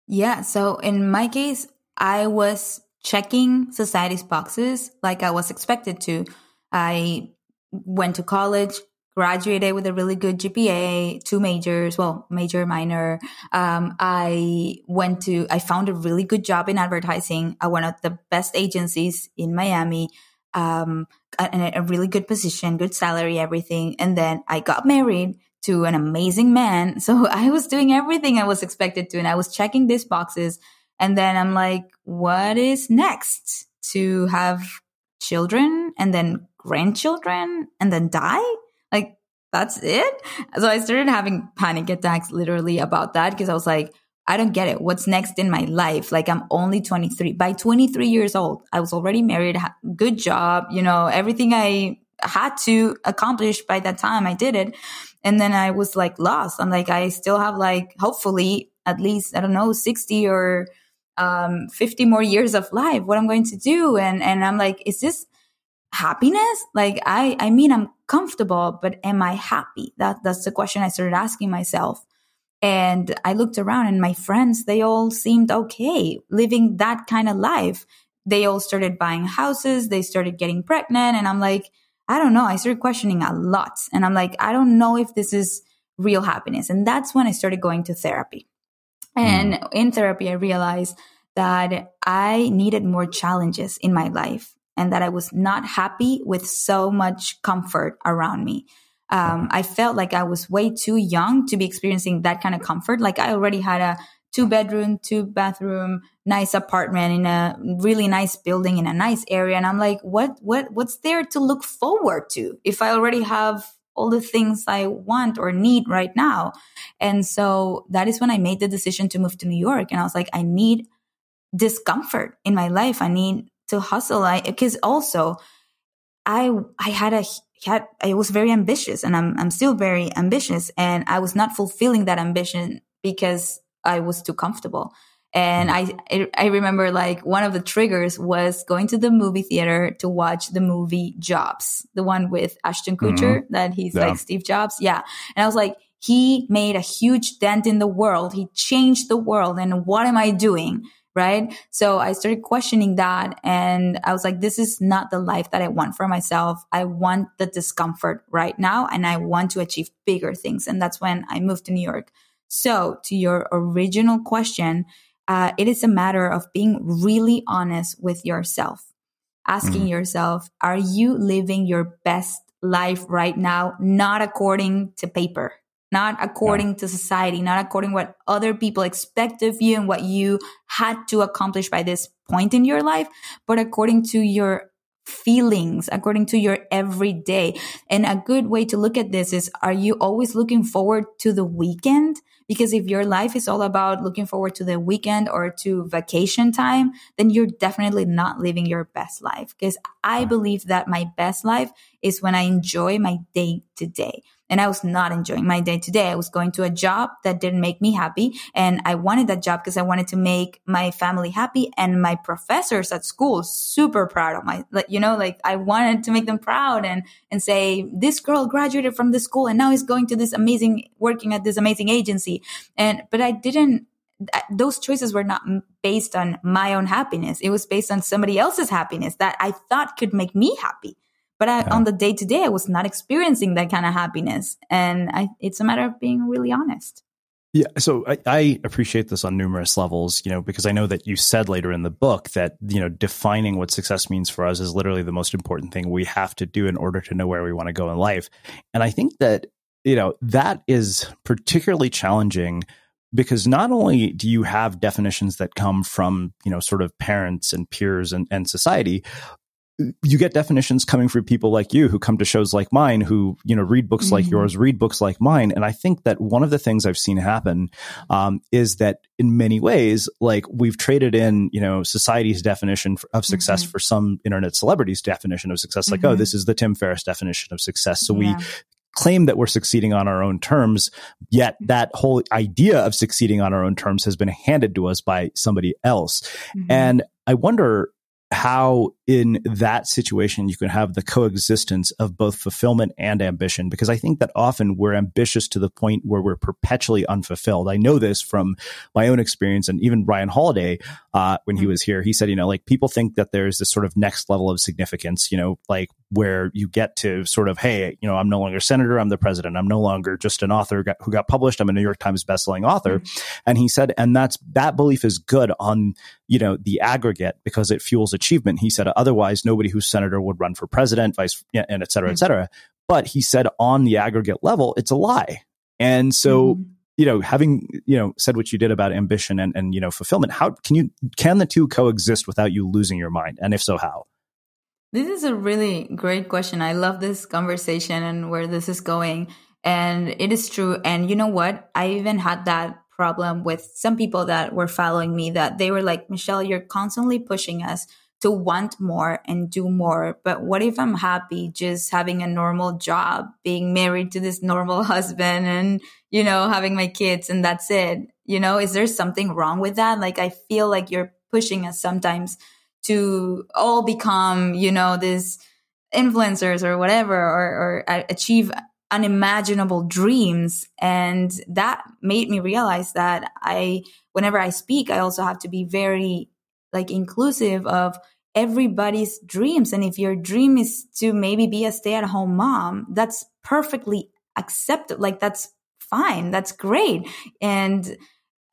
Speaker 2: Yeah. So in my case, I was checking society's boxes like I was expected to. I went to college, graduated with a really good GPA, two majors, well, major, minor. Um, I went to, I found a really good job in advertising at one of the best agencies in Miami. Um, and a really good position, good salary, everything. And then I got married to an amazing man. [laughs] So I was doing everything I was expected to, and I was checking these boxes. And then I'm like, what is next? To have children and then grandchildren and then die? That's it? So I started having panic attacks literally about that because I was like, I don't get it. What's next in my life? Like I'm only 23. By 23 years old, I was already married, good job, you know, everything I had to accomplish by that time, I did it. And then I was like lost. I'm like, I still have like, hopefully at least, I don't know, 60 or um, 50 more years of life, what I'm going to do. And, and I'm like, is this happiness? Like, I, I mean, I'm comfortable, but am I happy? That, that's the question I started asking myself. And I looked around and my friends, they all seemed okay living that kind of life. They all started buying houses. They started getting pregnant. And I'm like, I don't know. I started questioning a lot. And I'm like, I don't know if this is real happiness. And that's when I started going to therapy. And mm. in therapy, I realized that I needed more challenges in my life and that I was not happy with so much comfort around me. Um, I felt like I was way too young to be experiencing that kind of comfort. Like I already had a two bedroom, two bathroom, nice apartment in a really nice building in a nice area. And I'm like, what, what, what's there to look forward to if I already have all the things I want or need right now. And so that is when I made the decision to move to New York. And I was like, I need discomfort in my life. I need to hustle. I, cause also I, I had a, had, I was very ambitious and I'm, I'm still very ambitious and I was not fulfilling that ambition because I was too comfortable. And I, I remember like one of the triggers was going to the movie theater to watch the movie Jobs, the one with Ashton Kutcher mm-hmm. that he's yeah. like Steve Jobs. Yeah. And I was like, he made a huge dent in the world. He changed the world. And what am I doing? Right. So I started questioning that and I was like, this is not the life that I want for myself. I want the discomfort right now and I want to achieve bigger things. And that's when I moved to New York. So to your original question, uh, it is a matter of being really honest with yourself, asking mm. yourself, are you living your best life right now? Not according to paper, not according to society, not according what other people expect of you and what you had to accomplish by this point in your life, but according to your feelings, according to your everyday. And a good way to look at this is, are you always looking forward to the weekend? Because if your life is all about looking forward to the weekend or to vacation time, then you're definitely not living your best life. Because I believe that my best life is when I enjoy my day to day and I was not enjoying my day to day. I was going to a job that didn't make me happy. And I wanted that job because I wanted to make my family happy and my professors at school super proud of my, like, you know, like I wanted to make them proud and, and say, this girl graduated from this school and now is going to this amazing, working at this amazing agency. And, but I didn't, those choices were not based on my own happiness. It was based on somebody else's happiness that I thought could make me happy. But I, on the day to day, I was not experiencing that kind of happiness. And I, it's a matter of being really honest.
Speaker 6: Yeah, so I, I, appreciate this on numerous levels, you know, because I know that you said later in the book that, you know, defining what success means for us is literally the most important thing we have to do in order to know where we want to go in life. And I think that, you know, that is particularly challenging because not only do you have definitions that come from, you know, sort of parents and peers and, and society, you get definitions coming from people like you who come to shows like mine who you know read books mm-hmm. like yours read books like mine and i think that one of the things i've seen happen um, is that in many ways like we've traded in you know society's definition of success mm-hmm. for some internet celebrities definition of success like oh mm-hmm. this is the tim ferriss definition of success so yeah. we claim that we're succeeding on our own terms yet that whole idea of succeeding on our own terms has been handed to us by somebody else mm-hmm. and i wonder how in that situation you can have the coexistence of both fulfillment and ambition because i think that often we're ambitious to the point where we're perpetually unfulfilled i know this from my own experience and even ryan holiday uh, when he mm-hmm. was here he said you know like people think that there's this sort of next level of significance you know like where you get to sort of hey you know i'm no longer senator i'm the president i'm no longer just an author who got published i'm a new york times bestselling author mm-hmm. and he said and that's that belief is good on you know the aggregate because it fuels achievement he said Otherwise, nobody who's senator would run for president, vice, and et cetera, et mm-hmm. cetera. But he said on the aggregate level, it's a lie. And so, mm-hmm. you know, having, you know, said what you did about ambition and, and, you know, fulfillment, how can you, can the two coexist without you losing your mind? And if so, how?
Speaker 2: This is a really great question. I love this conversation and where this is going. And it is true. And you know what? I even had that problem with some people that were following me that they were like, Michelle, you're constantly pushing us to want more and do more. But what if I'm happy just having a normal job, being married to this normal [laughs] husband and, you know, having my kids and that's it? You know, is there something wrong with that? Like, I feel like you're pushing us sometimes to all become, you know, this influencers or whatever, or, or achieve unimaginable dreams. And that made me realize that I, whenever I speak, I also have to be very like inclusive of everybody's dreams. And if your dream is to maybe be a stay at home mom, that's perfectly accepted. Like that's fine. That's great. And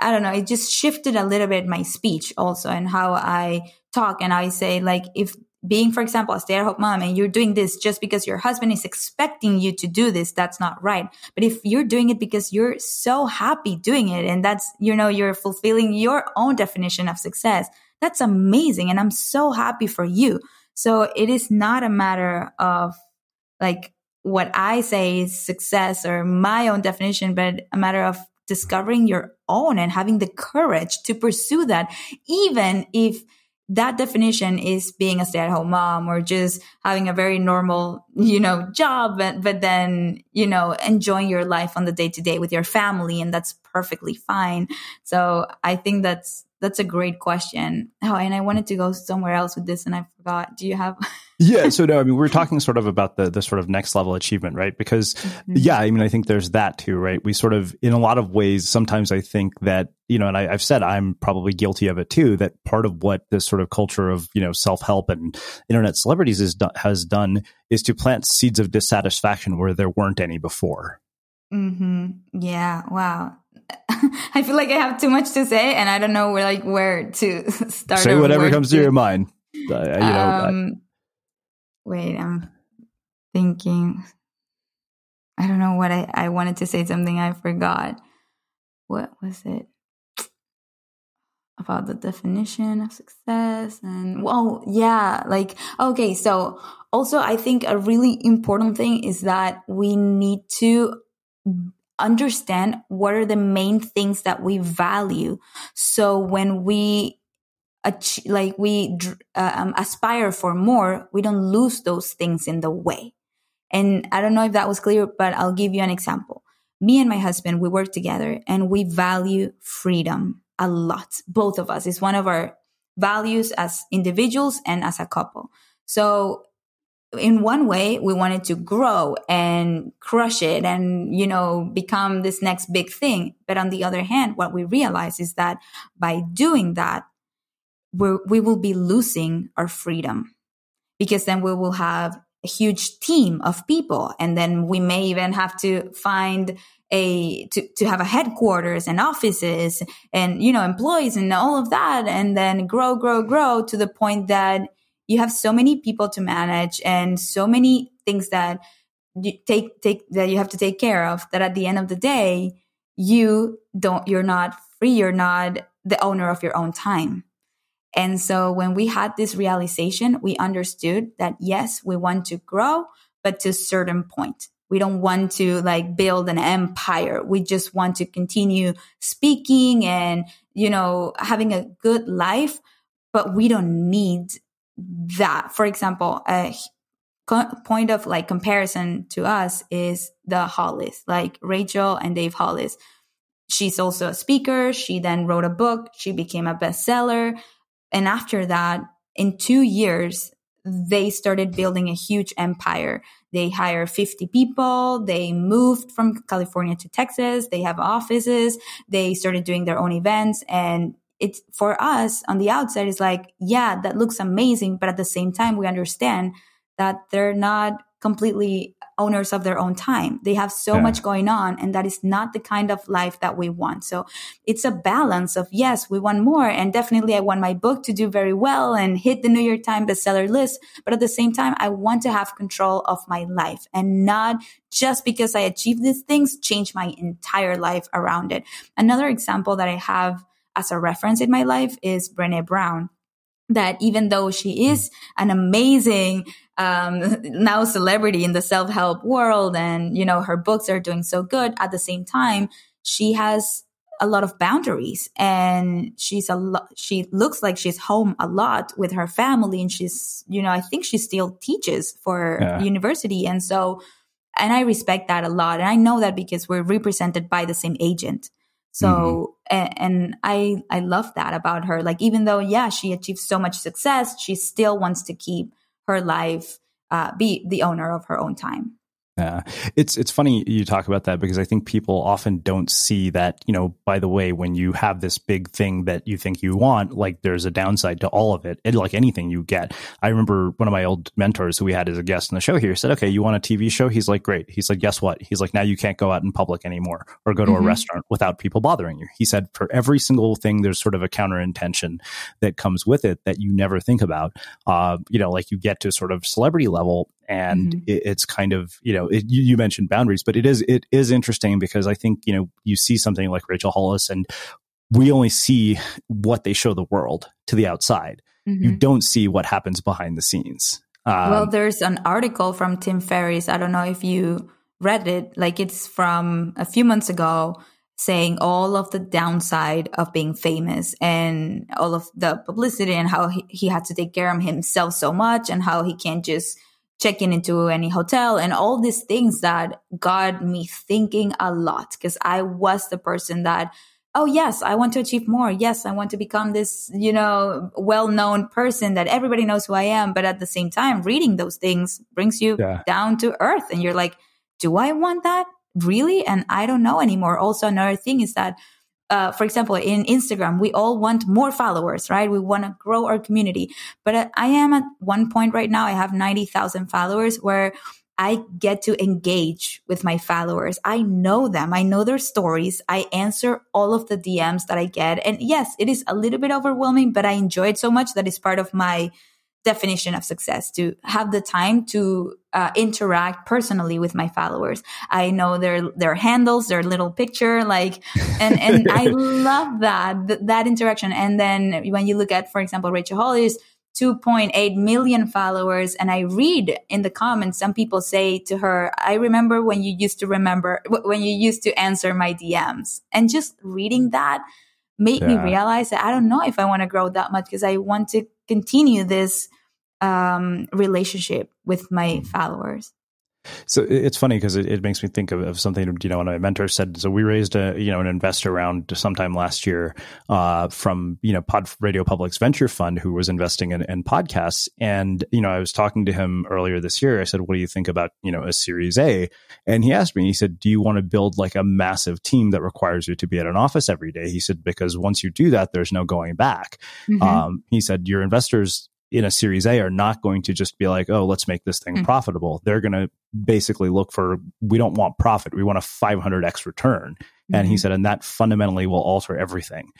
Speaker 2: I don't know, it just shifted a little bit my speech also and how I talk. And I say like, if being, for example, a stay at home mom and you're doing this just because your husband is expecting you to do this, that's not right. But if you're doing it because you're so happy doing it and that's, you know, you're fulfilling your own definition of success, that's amazing. And I'm so happy for you. So it is not a matter of like what I say is success or my own definition, but a matter of discovering your own and having the courage to pursue that, even if that definition is being a stay-at-home mom or just having a very normal, you know, job, but, but then, you know, enjoying your life on the day to day with your family. And that's perfectly fine. So I think that's, that's a great question. Oh, and I wanted to go somewhere else with this and I forgot. Do you have?
Speaker 6: Yeah. So no, I mean, we're talking sort of about the, the sort of next level achievement, right? Because mm-hmm. yeah, I mean, I think there's that too, right? We sort of, in a lot of ways, sometimes I think that, you know, and I, have said I'm probably guilty of it too, that part of what this sort of culture of, you know, self-help and internet celebrities is, has done is to plant seeds of dissatisfaction where there weren't any before.
Speaker 2: Mm-hmm. Yeah. Wow. [laughs] I feel like I have too much to say, and I don't know where like where to [laughs] start.
Speaker 6: Say whatever comes to your mind. Uh, you know, um,
Speaker 2: wait, I'm thinking. I don't know what I I wanted to say something I forgot. What was it? [tsk] about the definition of success and well yeah like okay so also i think a really important thing is that we need to understand what are the main things that we value so when we like we uh, um, aspire for more we don't lose those things in the way and i don't know if that was clear but i'll give you an example me and my husband we work together and we value freedom a lot. Both of us. It's one of our values as individuals and as a couple. So in one way, we wanted to grow and crush it and, you know, become this next big thing. But on the other hand, what we realize is that by doing that, we will be losing our freedom because then we will have a huge team of people. And then we may even have to find a to, to have a headquarters and offices and you know employees and all of that. And then grow grow grow to the point that you have so many people to manage and so many things that you take take that you have to take care of that at the end of the day you don't you're not free. You're not the owner of your own time and so when we had this realization we understood that yes we want to grow but to a certain point we don't want to like build an empire. We just want to continue speaking and, you know, having a good life, but we don't need that. For example, a point of like comparison to us is the Hollis, like Rachel and Dave Hollis. She's also a speaker. She then wrote a book. She became a bestseller. And after that, in two years, they started building a huge empire. They hire 50 people. They moved from California to Texas. They have offices. They started doing their own events. And it's for us on the outside, it's like, yeah, that looks amazing. But at the same time, we understand that they're not completely owners of their own time. They have so yeah. much going on and that is not the kind of life that we want. So it's a balance of yes, we want more. And definitely I want my book to do very well and hit the New York Times bestseller list. But at the same time, I want to have control of my life and not just because I achieve these things, change my entire life around it. Another example that I have as a reference in my life is Brene Brown that even though she is an amazing um, [laughs] now celebrity in the self-help world and you know her books are doing so good at the same time she has a lot of boundaries and she's a lot she looks like she's home a lot with her family and she's you know i think she still teaches for yeah. university and so and i respect that a lot and i know that because we're represented by the same agent so, mm-hmm. and, and, I, I love that about her. Like, even though, yeah, she achieved so much success, she still wants to keep her life, uh, be the owner of her own time.
Speaker 6: Yeah, it's it's funny you talk about that because I think people often don't see that. You know, by the way, when you have this big thing that you think you want, like there's a downside to all of it. And like anything you get, I remember one of my old mentors who we had as a guest in the show here said, "Okay, you want a TV show?" He's like, "Great." He's like, "Guess what?" He's like, "Now you can't go out in public anymore or go to mm-hmm. a restaurant without people bothering you." He said, "For every single thing, there's sort of a counter intention that comes with it that you never think about. Uh, you know, like you get to sort of celebrity level, and mm-hmm. it, it's kind of you know it, you, you, mentioned boundaries but it is it is interesting because i think you know you see something like rachel hollis and we only see what they show the world to the outside mm-hmm. you don't see what happens behind the scenes
Speaker 2: um, well there's an article from tim ferriss i don't know if you read it like it's from a few months ago saying all of the downside of being famous and all of the publicity and how he, he had to take care of himself so much and how he can't just checking into any hotel and all these things that got me thinking a lot because I was the person that, oh, yes, I want to achieve more. Yes, I want to become this, you know, well known person that everybody knows who I am. But at the same time, reading those things brings you yeah. down to earth and you're like, do I want that? Really? And I don't know anymore. Also, another thing is that uh, for example, in Instagram, we all want more followers, right? We want to grow our community. But I am at one point right now, I have 90,000 followers where I get to engage with my followers. I know them. I know their stories. I answer all of the DMs that I get. And yes, it is a little bit overwhelming, but I enjoy it so much that it's part of my definition of success to have the time to uh, interact personally with my followers. I know their their handles, their little picture, like, and and I [laughs] love that th- that interaction. And then when you look at, for example, Rachel Hollis 2.8 million followers. And I read in the comments, some people say to her, I remember when you used to remember, when you used to answer my DMs. And just reading that made yeah. me realize that I don't know if I want to grow that much because I want to continue this um, relationship with my followers.
Speaker 6: So it's funny because it, it, makes me think of, of, something you know. One of my mentors said. So we raised a you know an investor round sometime last year uh, from you know Pod Radio Public's venture fund who was investing in, in, podcasts. And you know I was talking to him earlier this year. I said, "What do you think about you know a Series A?" And he asked me. He said, "Do you want to build like a massive team that requires you to be at an office every day?" He said, "Because once you do that, there's no going back." Mm-hmm. Um, he said, "Your investors in a series A are not going to just be like, oh, let's make this thing mm. profitable. They're going to basically look for, we don't want profit. We want a 500x return. Mm-hmm. And he mm-hmm. said, and that fundamentally will alter everything.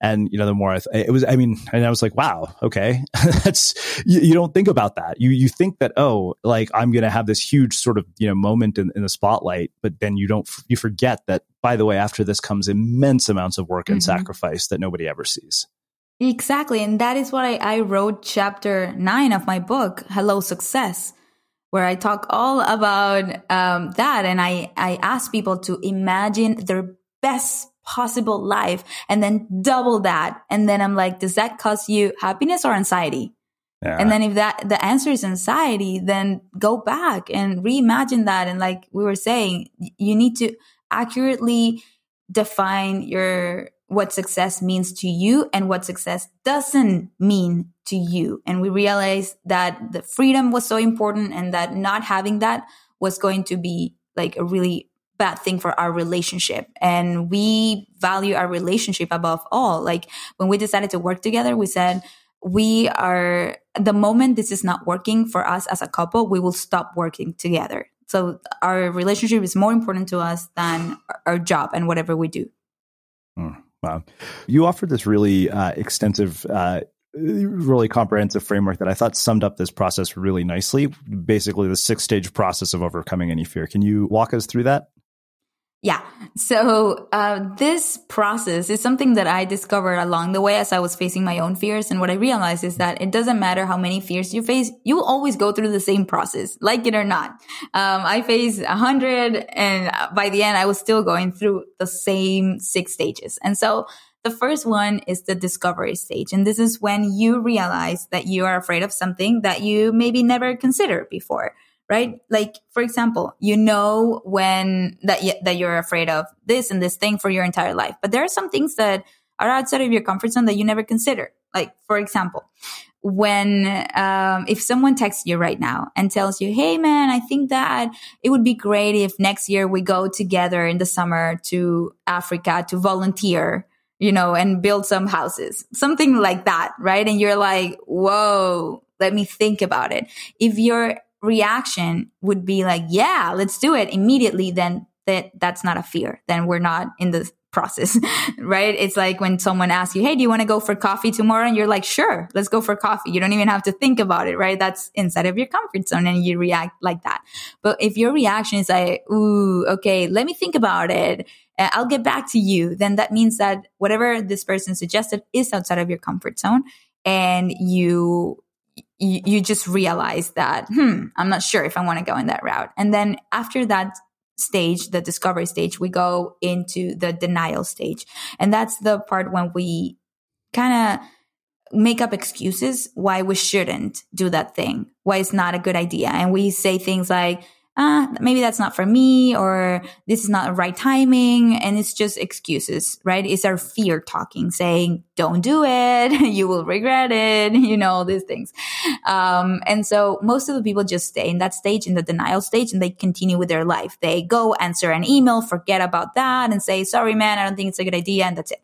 Speaker 6: And, you know, the more I, th- it was, I mean, and I was like, wow, okay. [laughs] That's, you, you, don't think about that. You, you think that, oh, like I'm going to have this huge sort of, you know, moment in, in, the spotlight, but then you don't, you forget that, by the way, after this comes immense amounts of work and mm-hmm. sacrifice that nobody ever sees.
Speaker 2: Exactly. And that is what I, I wrote chapter nine of my book, Hello Success, where I talk all about um, that. And I, I ask people to imagine their best possible life and then double that. And then I'm like, does that cause you happiness or anxiety? Yeah. And then if that the answer is anxiety, then go back and reimagine that. And like we were saying, you need to accurately define your what success means to you and what success doesn't mean to you. And we realized that the freedom was so important and that not having that was going to be like a really bad thing for our relationship. And we value our relationship above all. Like when we decided to work together, we said, we are the moment this is not working for us as a couple, we will stop working together. So our relationship is more important to us than our job and whatever we do.
Speaker 6: Hmm. Wow. You offered this really uh, extensive, uh, really comprehensive framework that I thought summed up this process really nicely. Basically, the six stage process of overcoming any fear. Can you walk us through that?
Speaker 2: Yeah. So uh, this process is something that I discovered along the way as I was facing my own fears. And what I realized is that it doesn't matter how many fears you face, you always go through the same process, like it or not. Um, I faced a hundred and by the end, I was still going through the same six stages. And so the first one is the discovery stage. And this is when you realize that you are afraid of something that you maybe never considered before right? Like, for example, you know when that, y- that you're afraid of this and this thing for your entire life, but there are some things that are outside of your comfort zone that you never consider. Like, for example, when, um, if someone texts you right now and tells you, Hey, man, I think that it would be great if next year we go together in the summer to Africa to volunteer you know, and build some houses, something like that, right? And you're like, whoa, let me think about it. If you're reaction would be like, yeah, let's do it immediately, then that that's not a fear. Then we're not in the process, [laughs] right? It's like when someone asks you, Hey, do you want to go for coffee tomorrow? And you're like, sure, let's go for coffee. You don't even have to think about it, right? That's inside of your comfort zone and you react like that. But if your reaction is like, Ooh, okay, let me think about it. Uh, I'll get back to you. Then that means that whatever this person suggested is outside of your comfort zone and you you, you just realize that, hmm, I'm not sure if I want to go in that route. And then after that stage, the discovery stage, we go into the denial stage. And that's the part when we kind of make up excuses why we shouldn't do that thing, why it's not a good idea. And we say things like, ah, maybe that's not for me or this is not the right timing. And it's just excuses, right? It's our fear talking, saying, don't do it. [laughs] you will regret it. [laughs] You know, all these things. Um, and so most of the people just stay in that stage, in the denial stage, and they continue with their life. They go answer an email, forget about that and say, sorry, man, I don't think it's a good idea. And that's it.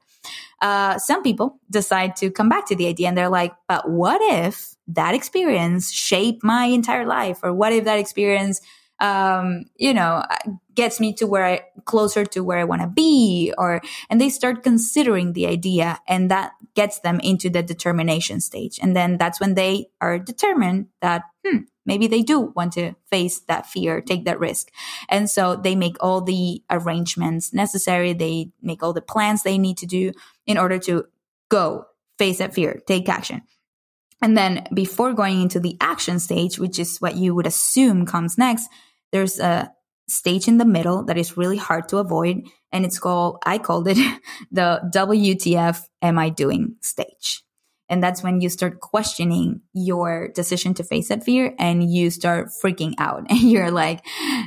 Speaker 2: Uh, some people decide to come back to the idea and they're like, but what if that experience shaped my entire life? Or what if that experience um, you know, gets me to where I closer to where I want to be or, and they start considering the idea and that gets them into the determination stage. And then that's when they are determined that, hmm, maybe they do want to face that fear, take that risk. And so they make all the arrangements necessary. They make all the plans they need to do in order to go face that fear, take action. And then before going into the action stage, which is what you would assume comes next, there's a stage in the middle that is really hard to avoid. And it's called, I called it [laughs] the WTF am I doing stage. And that's when you start questioning your decision to face that fear and you start freaking out. [laughs] And you're like,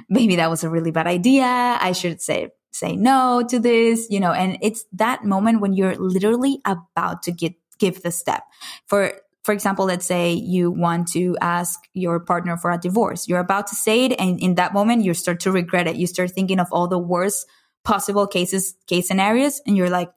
Speaker 2: maybe that was a really bad idea. I should say, say no to this, you know, and it's that moment when you're literally about to get, give the step. For for example, let's say you want to ask your partner for a divorce. You're about to say it. And in that moment, you start to regret it. You start thinking of all the worst possible cases, case scenarios. And you're like,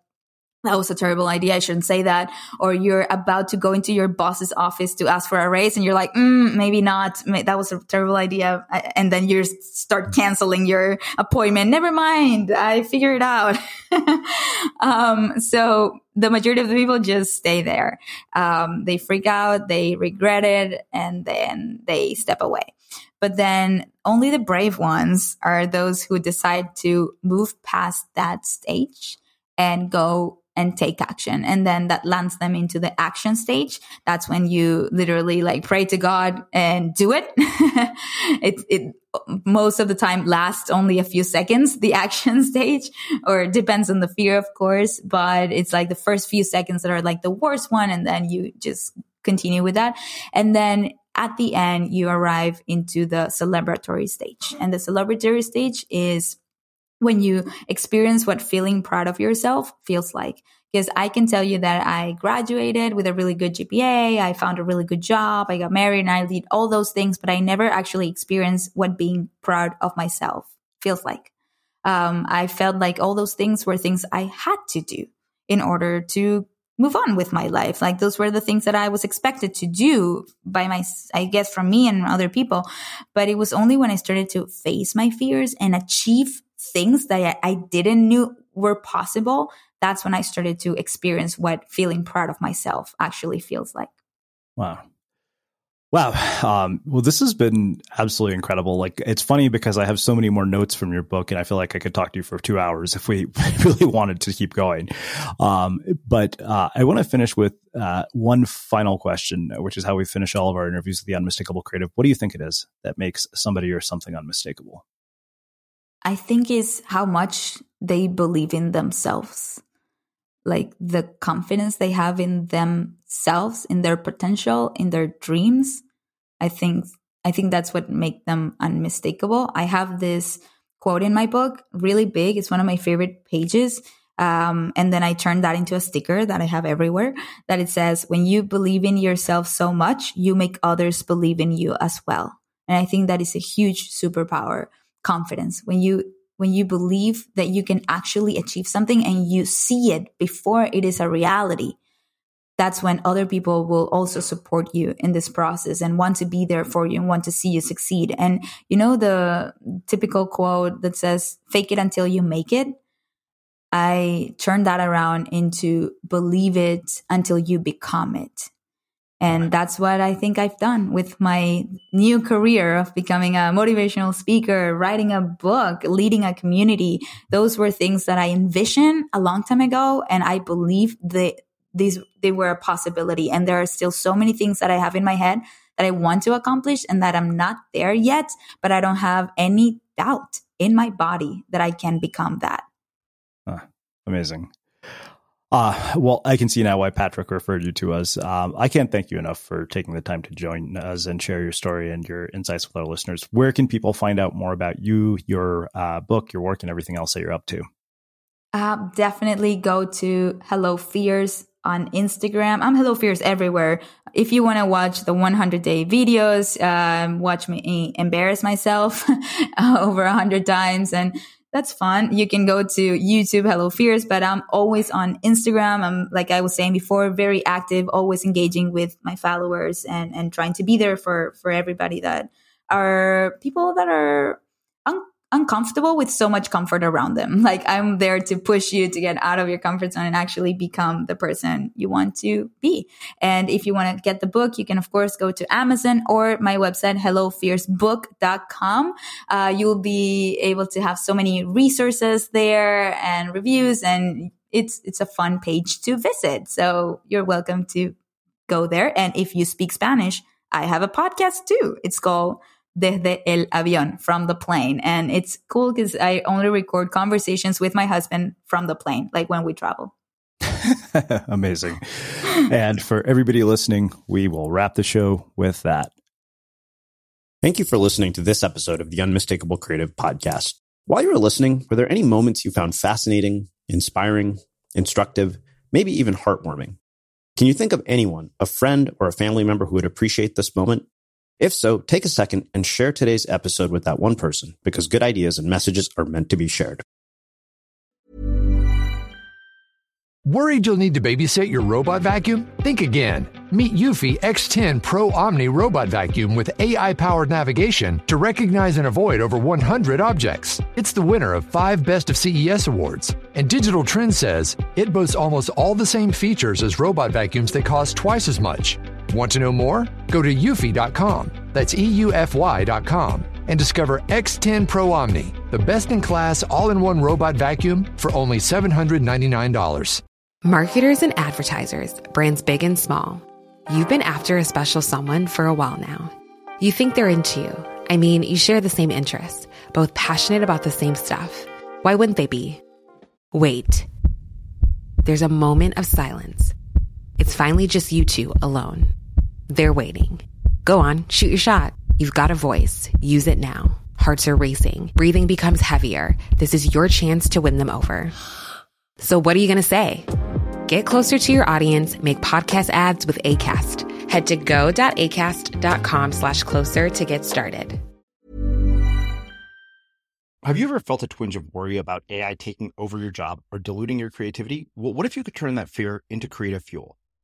Speaker 2: that was a terrible idea. I shouldn't say that. Or you're about to go into your boss's office to ask for a raise and you're like, mm, maybe not. That was a terrible idea. And then you start canceling your appointment. Never mind. I figured it out. [laughs] um, so the majority of the people just stay there. Um, they freak out, they regret it, and then they step away. But then only the brave ones are those who decide to move past that stage and go and take action. And then that lands them into the action stage. That's when you literally like pray to God and do it. [laughs] it, it most of the time lasts only a few seconds, the [laughs] action stage, or depends on the fear, of course, but it's like the first few seconds that are like the worst one. And then you just continue with that. And then at the end, you arrive into the celebratory stage. And the celebratory stage is when you experience what feeling proud of yourself feels like. Because I can tell you that I graduated with a really good GPA, I found a really good job, I got married, and I did all those things, but I never actually experienced what being proud of myself feels like. Um, I felt like all those things were things I had to do in order to move on with my life. Like those were the things that I was expected to do by my, I guess from me and other people. But it was only when I started to face my fears and achieve things that I, I didn't knew were possible, that's when I started to experience what feeling proud of myself actually feels like.
Speaker 6: Wow. Wow. Um, well, this has been absolutely incredible. Like, it's funny because I have so many more notes from your book, and I feel like I could talk to you for two hours if we [laughs] really wanted to keep going. Um, but uh, I want to finish with uh, one final question, which is how we finish all of our interviews with the unmistakable creative. What do you think it is that makes somebody or something unmistakable?
Speaker 2: I think is how much they believe in themselves. Like the confidence they have in themselves, in their potential, in their dreams. I think I think that's what make them unmistakable. I have this quote in my book, really big. It's one of my favorite pages. Um, and then I turned that into a sticker that I have everywhere that it says, when you believe in yourself so much, you make others believe in you as well. And I think that is a huge superpower confidence when you when you believe that you can actually achieve something and you see it before it is a reality that's when other people will also support you in this process and want to be there for you and want to see you succeed. And you know the typical quote that says fake it until you make it i turn that around into believe it until you become it and that's what I think I've done with my new career of becoming a motivational speaker, writing a book, leading a community. Those were things that I envisioned a long time ago. And I believe that these, they were a possibility. And there are still so many things that I have in my head that I want to accomplish and that I'm not there yet, but I don't have any doubt in my body that I can become that.
Speaker 6: Ah, amazing. Uh, well, I can see now why Patrick referred you to us. Um, I can't thank you enough for taking the time to join us and share your story and your insights with our listeners. Where can people find out more about you, your uh, book, your work, and everything else that you're up to?
Speaker 2: Uh, definitely go to Hello Fears on Instagram. I'm Hello Fears everywhere. If you want to watch the 100 day videos, um, watch me embarrass myself [laughs] over a hundred times and that's fun. You can go to YouTube, Hello Fears, but I'm always on Instagram. I'm, like I was saying before, very active, always engaging with my followers and, and trying to be there for, for everybody that are people that are uncomfortable with so much comfort around them. [laughs] Like I'm there to push you to get out of your comfort zone and actually become the person you want to be. And if you want to get the book, you can of course go to Amazon or my website, hellofearsbook.com. Uh, you'll be able to have so many resources there and reviews and it's, it's a fun page to visit. So you're welcome to go there. And if you speak Spanish, I have a podcast too. It's called desde el avión, from the plane. And it's cool because I only record conversations with my husband from the plane, like when we travel. [laughs]
Speaker 6: Amazing. and for everybody listening, we will wrap the show with that.
Speaker 1: Thank you for listening to this episode of the Unmistakable Creative Podcast. While you were listening, were there any moments you found fascinating, inspiring, instructive, maybe even heartwarming? Can you think of anyone, a friend or a family member who would appreciate this moment? If so, take a second and share today's episode with that one person because good ideas and messages are meant to be shared.
Speaker 3: Worried you'll need to babysit your robot vacuum? Think again. Meet Eufy X10 Pro Omni Robot Vacuum with AI powered navigation to recognize and avoid over 100 objects. It's the winner of five Best of CES awards. And Digital Trends says it boasts almost all the same features as robot vacuums that cost twice as much. Want to know more? Go to eufy.com. That's EUFY.com and discover X10 Pro Omni, the best in class all in one robot vacuum for only $799.
Speaker 5: Marketers and advertisers, brands big and small. You've been after a special someone for a while now. You think they're into you. I mean, you share the same interests, both passionate about the same stuff. Why wouldn't they be? Wait. There's a moment of silence. It's finally just you two alone. They're waiting. Go on, shoot your shot. You've got a voice. Use it now. Hearts are racing. Breathing becomes heavier. This is your chance to win them over. So what are you going to say? Get closer to your audience, make podcast ads with ACAST. Head to go.acast.com slash closer to get started.
Speaker 1: Have you ever felt a twinge of worry about AI taking over your job or diluting your creativity? Well, what if you could turn that fear into creative fuel?